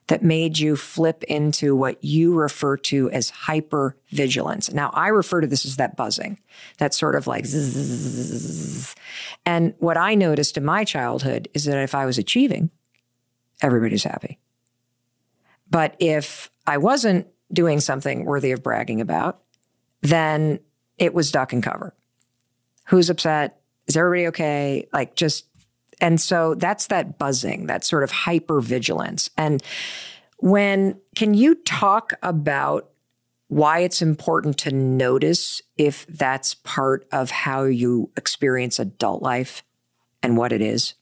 that made you flip into what you refer to as hyper vigilance. Now, I refer to this as that buzzing, that sort of like zzz. And what I noticed in my childhood is that if I was achieving, everybody's happy. But if I wasn't doing something worthy of bragging about, then it was duck and cover. Who's upset? Is everybody okay? Like just, and so that's that buzzing, that sort of hyper vigilance. And when, can you talk about why it's important to notice if that's part of how you experience adult life and what it is?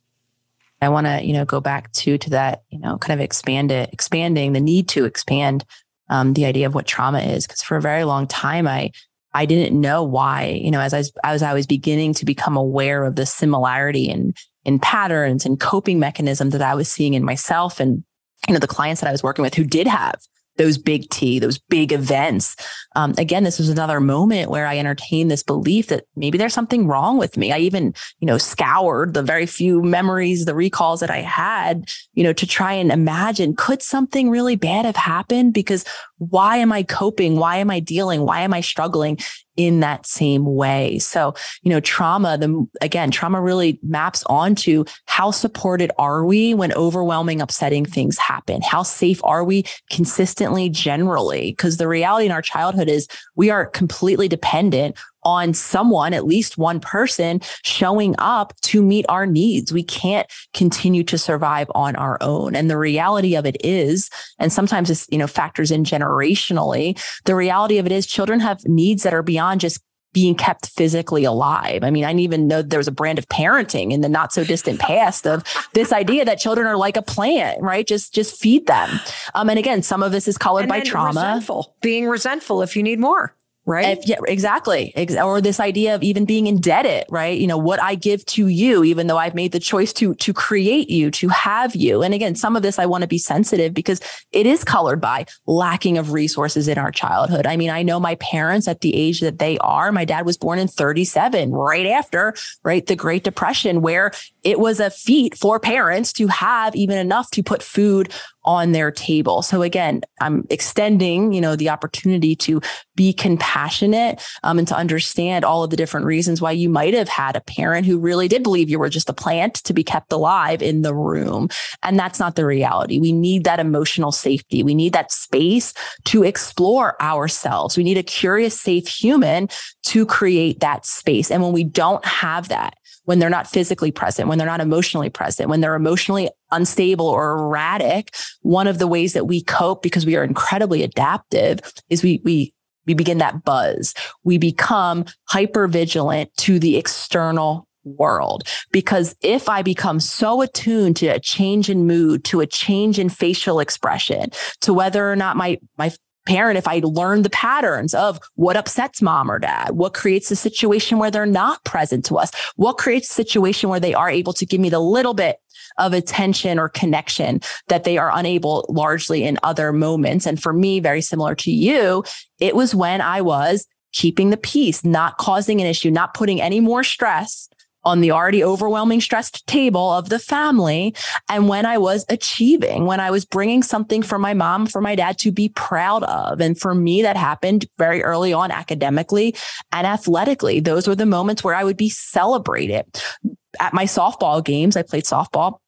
I want to, you know, go back to to that, you know, kind of expand it, expanding the need to expand um, the idea of what trauma is, because for a very long time, I I didn't know why, you know, as I as I was beginning to become aware of the similarity in in patterns and coping mechanisms that I was seeing in myself and you know the clients that I was working with who did have those big T, those big events. Um, again, this was another moment where I entertained this belief that maybe there's something wrong with me. I even, you know, scoured the very few memories, the recalls that I had, you know, to try and imagine could something really bad have happened? Because why am I coping? Why am I dealing? Why am I struggling? In that same way. So, you know, trauma, the again, trauma really maps onto how supported are we when overwhelming, upsetting things happen? How safe are we consistently, generally? Because the reality in our childhood is we are completely dependent on someone, at least one person showing up to meet our needs. We can't continue to survive on our own. And the reality of it is, and sometimes this, you know, factors in generationally, the reality of it is children have needs that are beyond just being kept physically alive. I mean, I didn't even know there was a brand of parenting in the not so distant past of this idea that children are like a plant, right? Just just feed them. Um, and again, some of this is colored and by trauma. Resentful, being resentful if you need more right? If, yeah, exactly. Or this idea of even being indebted, right? You know, what I give to you, even though I've made the choice to to create you, to have you. And again, some of this I want to be sensitive because it is colored by lacking of resources in our childhood. I mean, I know my parents at the age that they are. My dad was born in 37, right after, right, the Great Depression, where it was a feat for parents to have even enough to put food on their table. So again, I'm extending, you know, the opportunity to be compassionate um, and to understand all of the different reasons why you might have had a parent who really did believe you were just a plant to be kept alive in the room. And that's not the reality. We need that emotional safety. We need that space to explore ourselves. We need a curious, safe human to create that space. And when we don't have that, when they're not physically present, when they're not emotionally present, when they're emotionally unstable or erratic, one of the ways that we cope because we are incredibly adaptive is we, we, we begin that buzz. We become hyper vigilant to the external world. Because if I become so attuned to a change in mood, to a change in facial expression, to whether or not my, my parent if I learn the patterns of what upsets mom or dad, what creates a situation where they're not present to us, what creates a situation where they are able to give me the little bit of attention or connection that they are unable largely in other moments. And for me, very similar to you, it was when I was keeping the peace, not causing an issue, not putting any more stress on the already overwhelming stressed table of the family. And when I was achieving, when I was bringing something for my mom, for my dad to be proud of. And for me, that happened very early on academically and athletically. Those were the moments where I would be celebrated. At my softball games, I played softball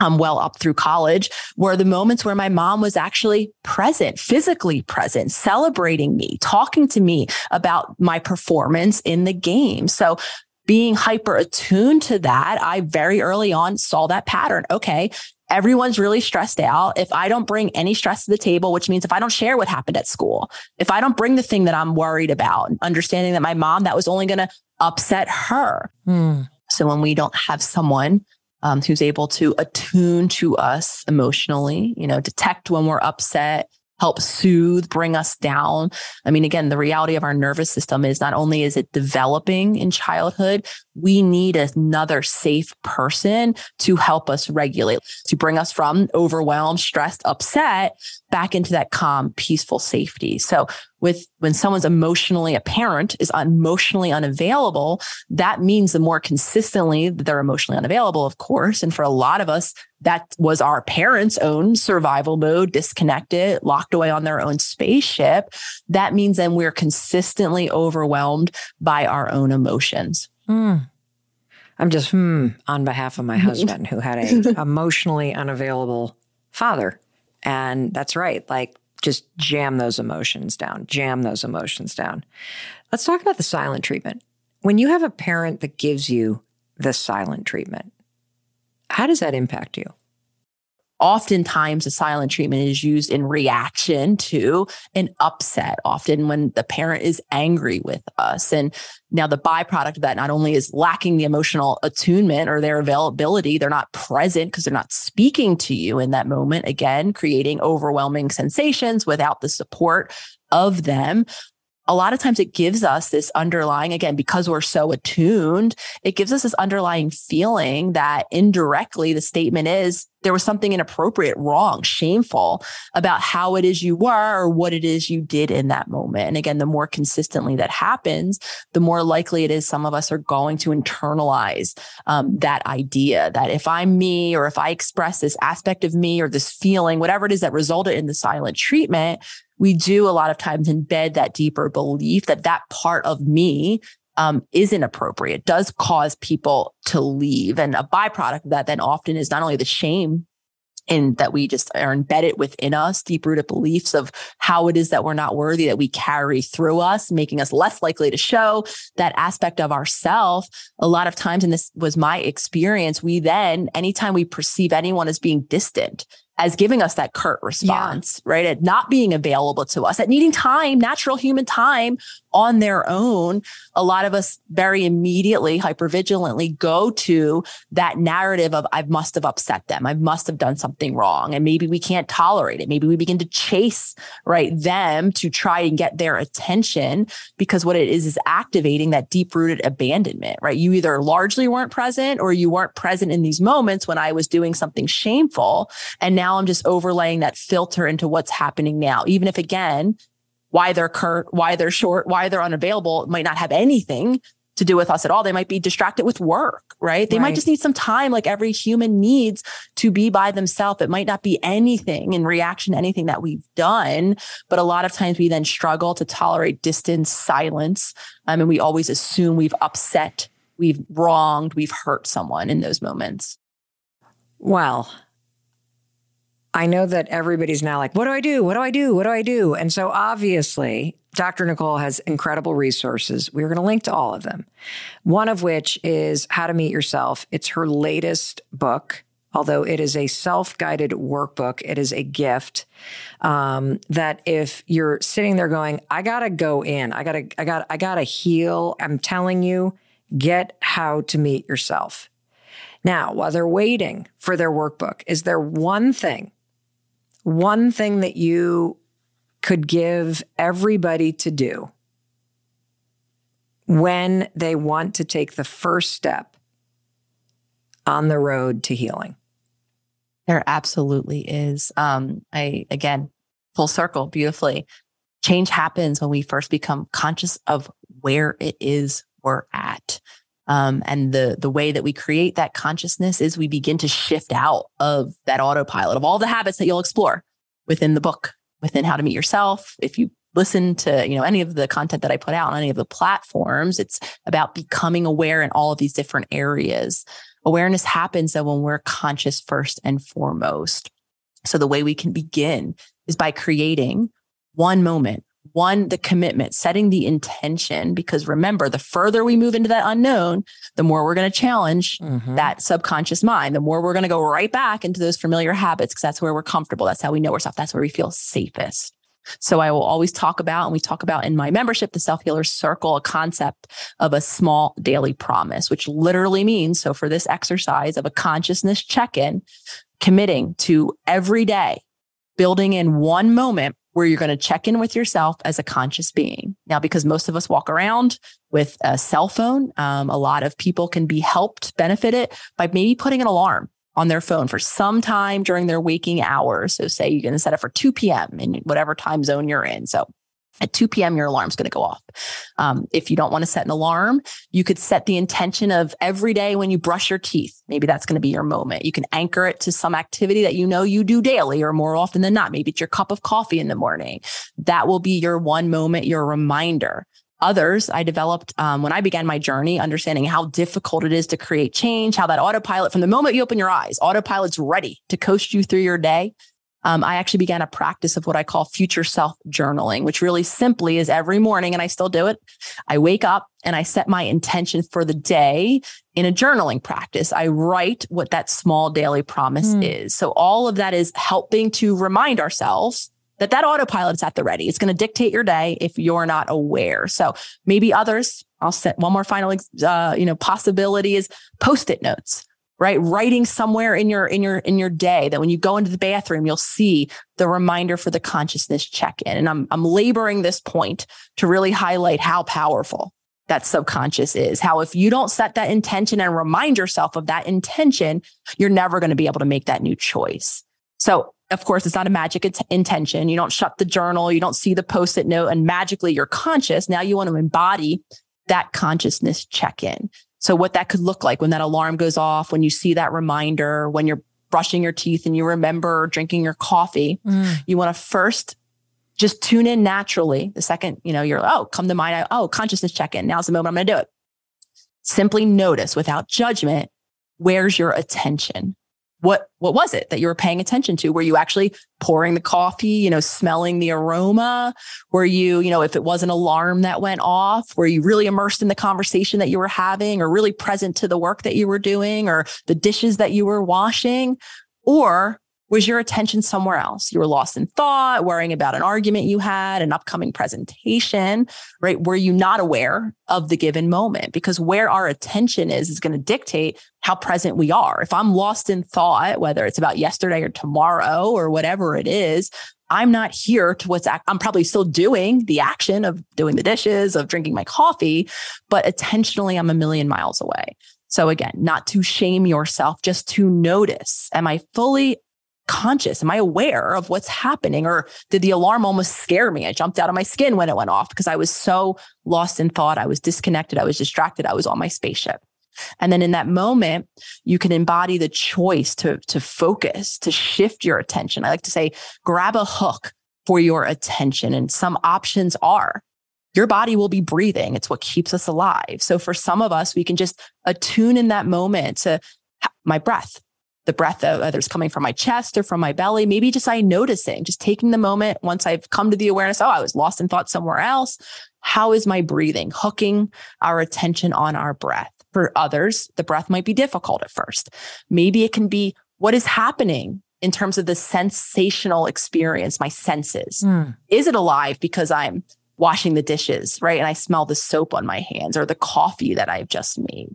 um, well up through college were the moments where my mom was actually present, physically present, celebrating me, talking to me about my performance in the game. So being hyper attuned to that, I very early on saw that pattern. Okay. Everyone's really stressed out. If I don't bring any stress to the table, which means if I don't share what happened at school, if I don't bring the thing that I'm worried about, understanding that my mom, that was only going to upset her. Hmm. So when we don't have someone um, who's able to attune to us emotionally, you know, detect when we're upset, help soothe, bring us down. I mean, again, the reality of our nervous system is not only is it developing in childhood, we need another safe person to help us regulate, to bring us from overwhelmed, stressed, upset back into that calm, peaceful safety. So with when someone's emotionally a parent is emotionally unavailable, that means the more consistently that they're emotionally unavailable, of course. And for a lot of us, that was our parents' own survival mode, disconnected, locked away on their own spaceship. That means then we're consistently overwhelmed by our own emotions. Mm. I'm just hmm on behalf of my husband who had a emotionally unavailable father. And that's right. Like just jam those emotions down, jam those emotions down. Let's talk about the silent treatment. When you have a parent that gives you the silent treatment, how does that impact you? Oftentimes the silent treatment is used in reaction to an upset, often when the parent is angry with us. And now the byproduct of that not only is lacking the emotional attunement or their availability, they're not present because they're not speaking to you in that moment, again, creating overwhelming sensations without the support of them a lot of times it gives us this underlying, again, because we're so attuned, it gives us this underlying feeling that indirectly the statement is there was something inappropriate, wrong, shameful about how it is you were or what it is you did in that moment. And again, the more consistently that happens, the more likely it is some of us are going to internalize um, that idea that if I'm me or if I express this aspect of me or this feeling, whatever it is that resulted in the silent treatment, we do a lot of times embed that deeper belief that that part of me um, is inappropriate, does cause people to leave. And a byproduct of that then often is not only the shame in that we just are embedded within us, deep rooted beliefs of how it is that we're not worthy that we carry through us, making us less likely to show that aspect of ourself. A lot of times, and this was my experience, we then, anytime we perceive anyone as being distant, as giving us that curt response, yeah. right? At not being available to us, at needing time, natural human time on their own. A lot of us very immediately, hypervigilantly go to that narrative of, I must have upset them. I must have done something wrong. And maybe we can't tolerate it. Maybe we begin to chase, right, them to try and get their attention because what it is is activating that deep rooted abandonment, right? You either largely weren't present or you weren't present in these moments when I was doing something shameful. And now I'm just overlaying that filter into what's happening now. Even if again, why they're curt, why they're short, why they're unavailable might not have anything to do with us at all. They might be distracted with work, right? They right. might just need some time like every human needs to be by themselves. It might not be anything in reaction to anything that we've done, but a lot of times we then struggle to tolerate distance, silence. Um, and we always assume we've upset, we've wronged, we've hurt someone in those moments. Well, I know that everybody's now like, what do I do? What do I do? What do I do? And so obviously, Dr. Nicole has incredible resources. We're going to link to all of them. One of which is How to Meet Yourself. It's her latest book. Although it is a self guided workbook, it is a gift um, that if you're sitting there going, I gotta go in, I gotta, I got, I gotta heal. I'm telling you, get how to meet yourself. Now, while they're waiting for their workbook, is there one thing one thing that you could give everybody to do when they want to take the first step on the road to healing? There absolutely is. Um, I, again, full circle beautifully. Change happens when we first become conscious of where it is we're at. Um, and the the way that we create that consciousness is we begin to shift out of that autopilot of all the habits that you'll explore within the book, within how to meet yourself. If you listen to you know any of the content that I put out on any of the platforms, it's about becoming aware in all of these different areas. Awareness happens that when we're conscious first and foremost. So the way we can begin is by creating one moment one, the commitment, setting the intention, because remember, the further we move into that unknown, the more we're going to challenge mm-hmm. that subconscious mind, the more we're going to go right back into those familiar habits, because that's where we're comfortable. That's how we know ourselves. That's where we feel safest. So I will always talk about, and we talk about in my membership, the self healer circle, a concept of a small daily promise, which literally means so for this exercise of a consciousness check in, committing to every day, building in one moment where you're going to check in with yourself as a conscious being. Now, because most of us walk around with a cell phone, um, a lot of people can be helped benefit it by maybe putting an alarm on their phone for some time during their waking hours. So, say you're going to set it for 2 p.m. in whatever time zone you're in. So, at 2 p.m., your alarm's going to go off. Um, if you don't want to set an alarm, you could set the intention of every day when you brush your teeth. Maybe that's going to be your moment. You can anchor it to some activity that you know you do daily or more often than not. Maybe it's your cup of coffee in the morning. That will be your one moment, your reminder. Others, I developed um, when I began my journey, understanding how difficult it is to create change, how that autopilot, from the moment you open your eyes, autopilot's ready to coast you through your day um, I actually began a practice of what I call future self journaling, which really simply is every morning, and I still do it. I wake up and I set my intention for the day in a journaling practice. I write what that small daily promise mm. is. So all of that is helping to remind ourselves that that autopilot is at the ready. It's going to dictate your day if you're not aware. So maybe others, I'll set one more final, uh, you know, possibility is post-it notes right? Writing somewhere in your in your in your day that when you go into the bathroom you'll see the reminder for the consciousness check-in. And i'm i'm laboring this point to really highlight how powerful that subconscious is how if you don't set that intention and remind yourself of that intention you're never going to be able to make that new choice. So of course it's not a magic intention. You don't shut the journal you don't see the post-it note and magically you're conscious. Now you want to embody that consciousness check-in so what that could look like when that alarm goes off, when you see that reminder, when you're brushing your teeth and you remember drinking your coffee, mm. you want to first just tune in naturally. The second, you know, you're, oh, come to mind. Oh, consciousness check in. Now's the moment I'm going to do it. Simply notice without judgment, where's your attention? What what was it that you were paying attention to? Were you actually pouring the coffee you know smelling the aroma? Were you you know if it was an alarm that went off were you really immersed in the conversation that you were having or really present to the work that you were doing or the dishes that you were washing? Or was your attention somewhere else? You were lost in thought, worrying about an argument you had, an upcoming presentation, right? Were you not aware of the given moment? Because where our attention is, is going to dictate how present we are. If I'm lost in thought, whether it's about yesterday or tomorrow or whatever it is, I'm not here to what's, I'm probably still doing the action of doing the dishes, of drinking my coffee, but attentionally, I'm a million miles away. So again, not to shame yourself, just to notice. Am I fully conscious? Am I aware of what's happening? Or did the alarm almost scare me? I jumped out of my skin when it went off because I was so lost in thought. I was disconnected. I was distracted. I was on my spaceship. And then in that moment, you can embody the choice to, to focus, to shift your attention. I like to say, grab a hook for your attention. And some options are your body will be breathing. It's what keeps us alive. So for some of us, we can just attune in that moment to my breath the breath, whether it's coming from my chest or from my belly, maybe just I noticing, just taking the moment once I've come to the awareness, oh, I was lost in thought somewhere else. How is my breathing? Hooking our attention on our breath. For others, the breath might be difficult at first. Maybe it can be what is happening in terms of the sensational experience, my senses. Mm. Is it alive because I'm washing the dishes, right? And I smell the soap on my hands or the coffee that I've just made.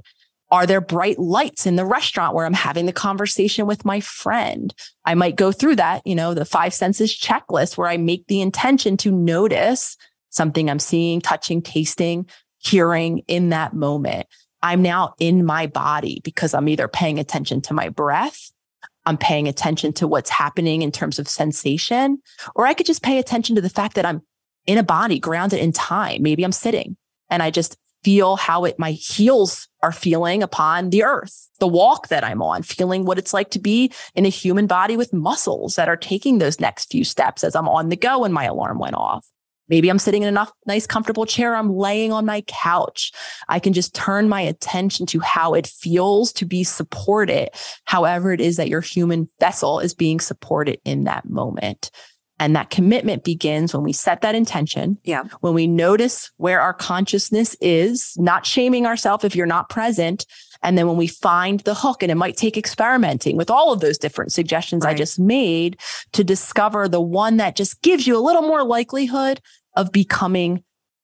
Are there bright lights in the restaurant where I'm having the conversation with my friend? I might go through that, you know, the five senses checklist where I make the intention to notice something I'm seeing, touching, tasting, hearing in that moment. I'm now in my body because I'm either paying attention to my breath, I'm paying attention to what's happening in terms of sensation, or I could just pay attention to the fact that I'm in a body grounded in time. Maybe I'm sitting and I just feel how it my heels are feeling upon the earth the walk that i'm on feeling what it's like to be in a human body with muscles that are taking those next few steps as i'm on the go and my alarm went off. Maybe i'm sitting in a nice comfortable chair. I'm laying on my couch. I can just turn my attention to how it feels to be supported however it is that your human vessel is being supported in that moment and that commitment begins when we set that intention. Yeah. When we notice where our consciousness is, not shaming ourselves if you're not present. And then when we find the hook, and it might take experimenting with all of those different suggestions right. I just made to discover the one that just gives you a little more likelihood of becoming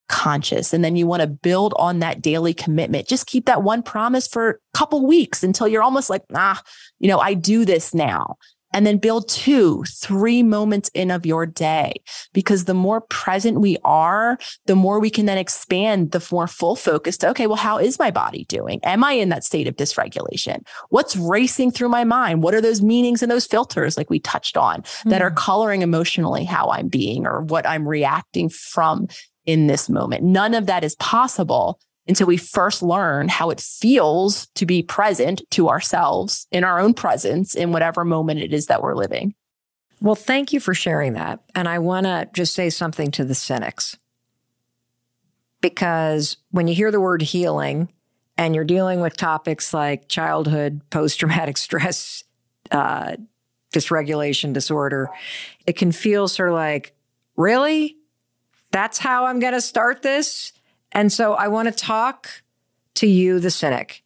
conscious. And then you want to build on that daily commitment. Just keep that one promise for a couple weeks until you're almost like, ah, you know, I do this now and then build two, three moments in of your day. Because the more present we are, the more we can then expand the more full focus to, okay, well, how is my body doing? Am I in that state of dysregulation? What's racing through my mind? What are those meanings and those filters, like we touched on, mm-hmm. that are hmm. coloring emotionally how I'm being or what I'm reacting from in this moment? None of that is possible until we first learn how it feels to be present to ourselves in our own presence in whatever moment it is that we're living. Well, thank you for sharing that. And I want to just say something to the cynics. Because when you hear the word healing and you're dealing with topics like childhood post traumatic stress uh, dysregulation disorder, it can feel sort of like, really? That's how I'm going to start this? And so I want to talk to you, the cynic,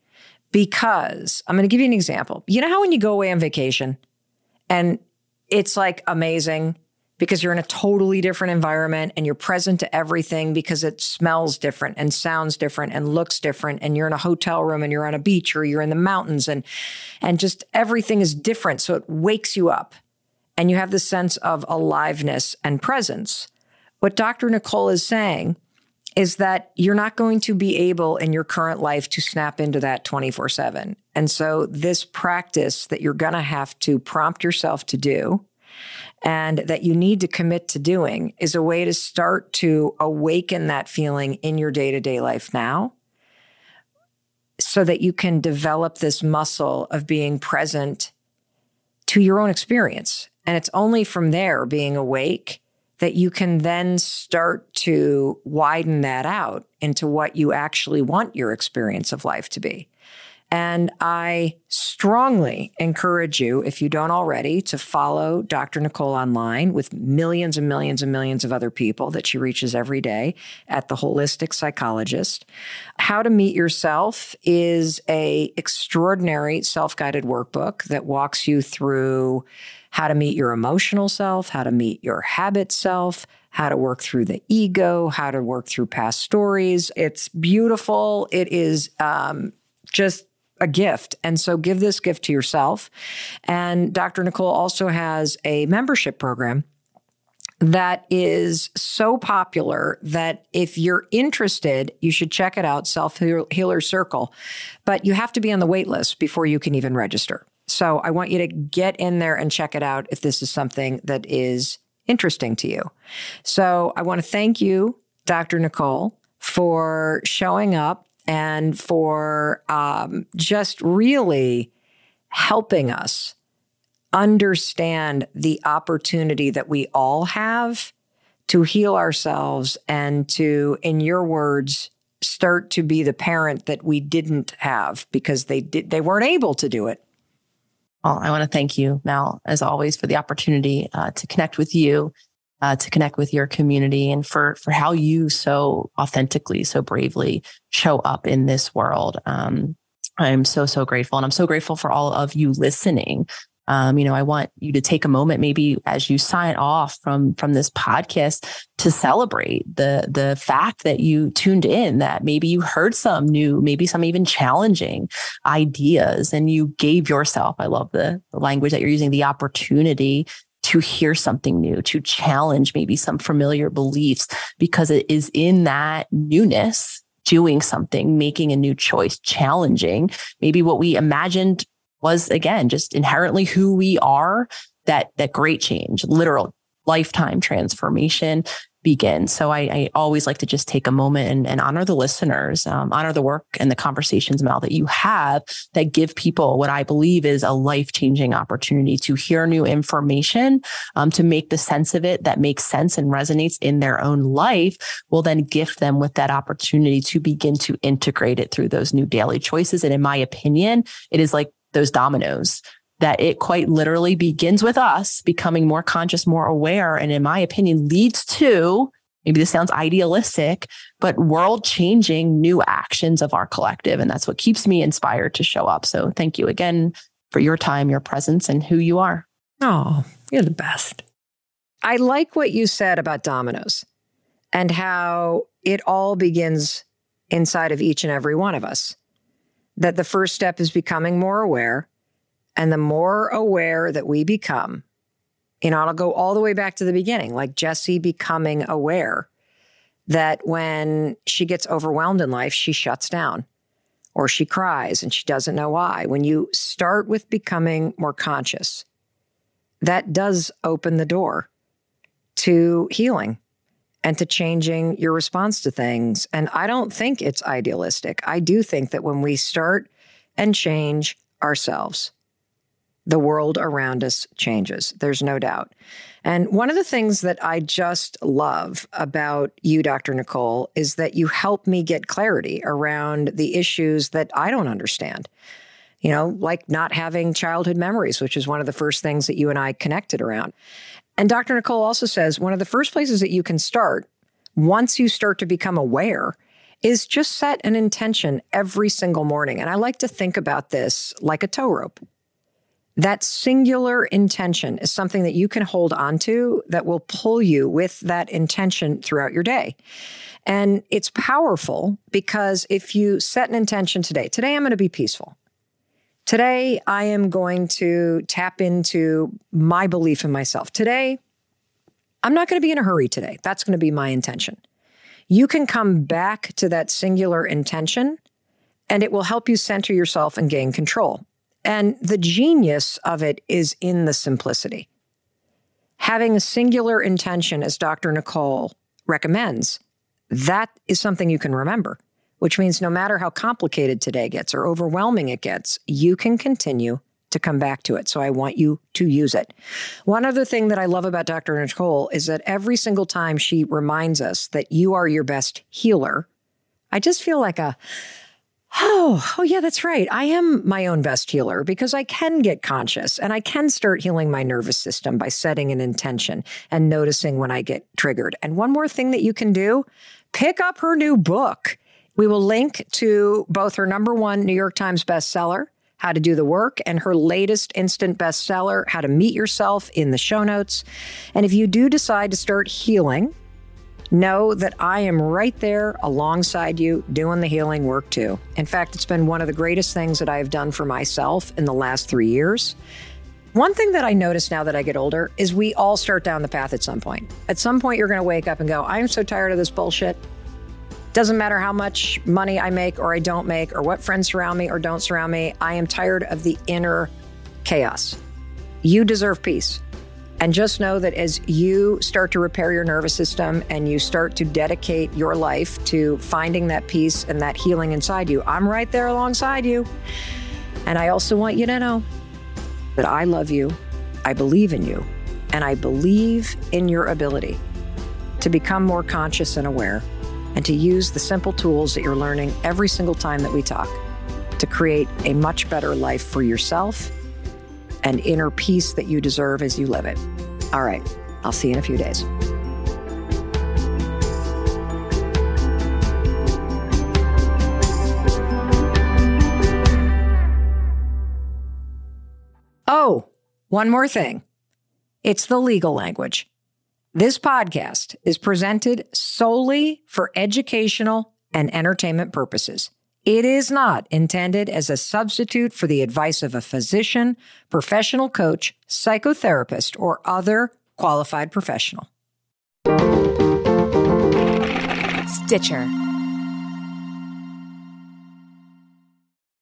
because I'm going to give you an example. You know how when you go away on vacation and it's like amazing because you're in a totally different environment and you're present to everything because it smells different and sounds different and looks different and you're in a hotel room and you're on a beach or you're in the mountains and and just everything is different so it wakes you up and you have this sense of aliveness and presence what dr nicole is saying is that you're not going to be able in your current life to snap into that 24 7 and so this practice that you're going to have to prompt yourself to do and that you need to commit to doing is a way to start to awaken that feeling in your day to day life now so that you can develop this muscle of being present to your own experience. And it's only from there, being awake, that you can then start to widen that out into what you actually want your experience of life to be. And I strongly encourage you, if you don't already, to follow Dr. Nicole online with millions and millions and millions of other people that she reaches every day at the Holistic Psychologist. How to Meet Yourself is a extraordinary self-guided workbook that walks you through how to meet your emotional self, how to meet your habit self, how to work through the ego, how to work through past stories. It's beautiful. It is um, just a gift. And so give this gift to yourself. And Dr. Nicole also has a membership program that is so popular that if you're interested, you should check it out, Self Healer Circle. But you have to be on the wait list before you can even register. So I want you to get in there and check it out if this is something that is interesting to you. So I want to thank you, Dr. Nicole, for showing up and for um, just really helping us understand the opportunity that we all have to heal ourselves and to, in your words, start to be the parent that we didn't have because they did they weren't able to do it. Well, I want to thank you, Mel, as always, for the opportunity uh, to connect with you uh, to connect with your community and for for how you so authentically, so bravely show up in this world. Um, I'm so so grateful, and I'm so grateful for all of you listening. Um, you know, I want you to take a moment, maybe as you sign off from from this podcast, to celebrate the the fact that you tuned in, that maybe you heard some new, maybe some even challenging ideas, and you gave yourself. I love the, the language that you're using, the opportunity to hear something new, to challenge maybe some familiar beliefs, because it is in that newness, doing something, making a new choice, challenging maybe what we imagined was again just inherently who we are that that great change literal lifetime transformation begin. So I, I, always like to just take a moment and, and honor the listeners, um, honor the work and the conversations, Mel, that you have that give people what I believe is a life changing opportunity to hear new information, um, to make the sense of it that makes sense and resonates in their own life, will then gift them with that opportunity to begin to integrate it through those new daily choices. And in my opinion, it is like those dominoes that it quite literally begins with us becoming more conscious, more aware, and in my opinion, leads to maybe this sounds idealistic, but world changing new actions of our collective. And that's what keeps me inspired to show up. So thank you again for your time, your presence, and who you are. Oh, you're the best. I like what you said about dominoes and how it all begins inside of each and every one of us. That the first step is becoming more aware and the more aware that we become, you know, I'll go all the way back to the beginning, like Jessie becoming aware that when she gets overwhelmed in life, she shuts down or she cries and she doesn't know why. When you start with becoming more conscious, that does open the door to healing and to changing your response to things. And I don't think it's idealistic. I do think that when we start and change ourselves, the world around us changes. There's no doubt. And one of the things that I just love about you, Dr. Nicole, is that you help me get clarity around the issues that I don't understand. you know, like not having childhood memories, which is one of the first things that you and I connected around. And Dr. Nicole also says one of the first places that you can start once you start to become aware is just set an intention every single morning. And I like to think about this like a tow rope. That singular intention is something that you can hold onto that will pull you with that intention throughout your day. And it's powerful because if you set an intention today, today I'm going to be peaceful. Today I am going to tap into my belief in myself. Today I'm not going to be in a hurry today. That's going to be my intention. You can come back to that singular intention and it will help you center yourself and gain control. And the genius of it is in the simplicity. Having a singular intention, as Dr. Nicole recommends, that is something you can remember, which means no matter how complicated today gets or overwhelming it gets, you can continue to come back to it. So I want you to use it. One other thing that I love about Dr. Nicole is that every single time she reminds us that you are your best healer, I just feel like a Oh, oh yeah, that's right. I am my own best healer because I can get conscious and I can start healing my nervous system by setting an intention and noticing when I get triggered. And one more thing that you can do, pick up her new book. We will link to both her number 1 New York Times bestseller, How to Do the Work, and her latest instant bestseller, How to Meet Yourself in the show notes. And if you do decide to start healing, Know that I am right there alongside you doing the healing work too. In fact, it's been one of the greatest things that I have done for myself in the last three years. One thing that I notice now that I get older is we all start down the path at some point. At some point, you're going to wake up and go, I'm so tired of this bullshit. Doesn't matter how much money I make or I don't make, or what friends surround me or don't surround me. I am tired of the inner chaos. You deserve peace. And just know that as you start to repair your nervous system and you start to dedicate your life to finding that peace and that healing inside you, I'm right there alongside you. And I also want you to know that I love you, I believe in you, and I believe in your ability to become more conscious and aware and to use the simple tools that you're learning every single time that we talk to create a much better life for yourself and inner peace that you deserve as you live it. All right, I'll see you in a few days. Oh, one more thing. It's the legal language. This podcast is presented solely for educational and entertainment purposes. It is not intended as a substitute for the advice of a physician, professional coach, psychotherapist, or other qualified professional. Stitcher.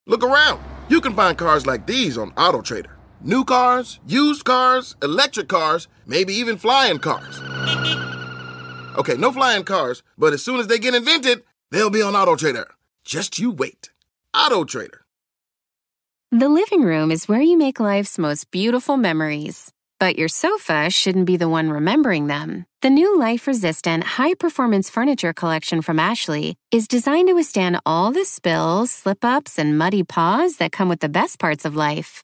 Look around. You can find cars like these on AutoTrader. New cars, used cars, electric cars, maybe even flying cars. Okay, no flying cars, but as soon as they get invented, they'll be on Auto Trader. Just you wait. Auto Trader. The living room is where you make life's most beautiful memories. But your sofa shouldn't be the one remembering them. The new life resistant, high performance furniture collection from Ashley is designed to withstand all the spills, slip ups, and muddy paws that come with the best parts of life.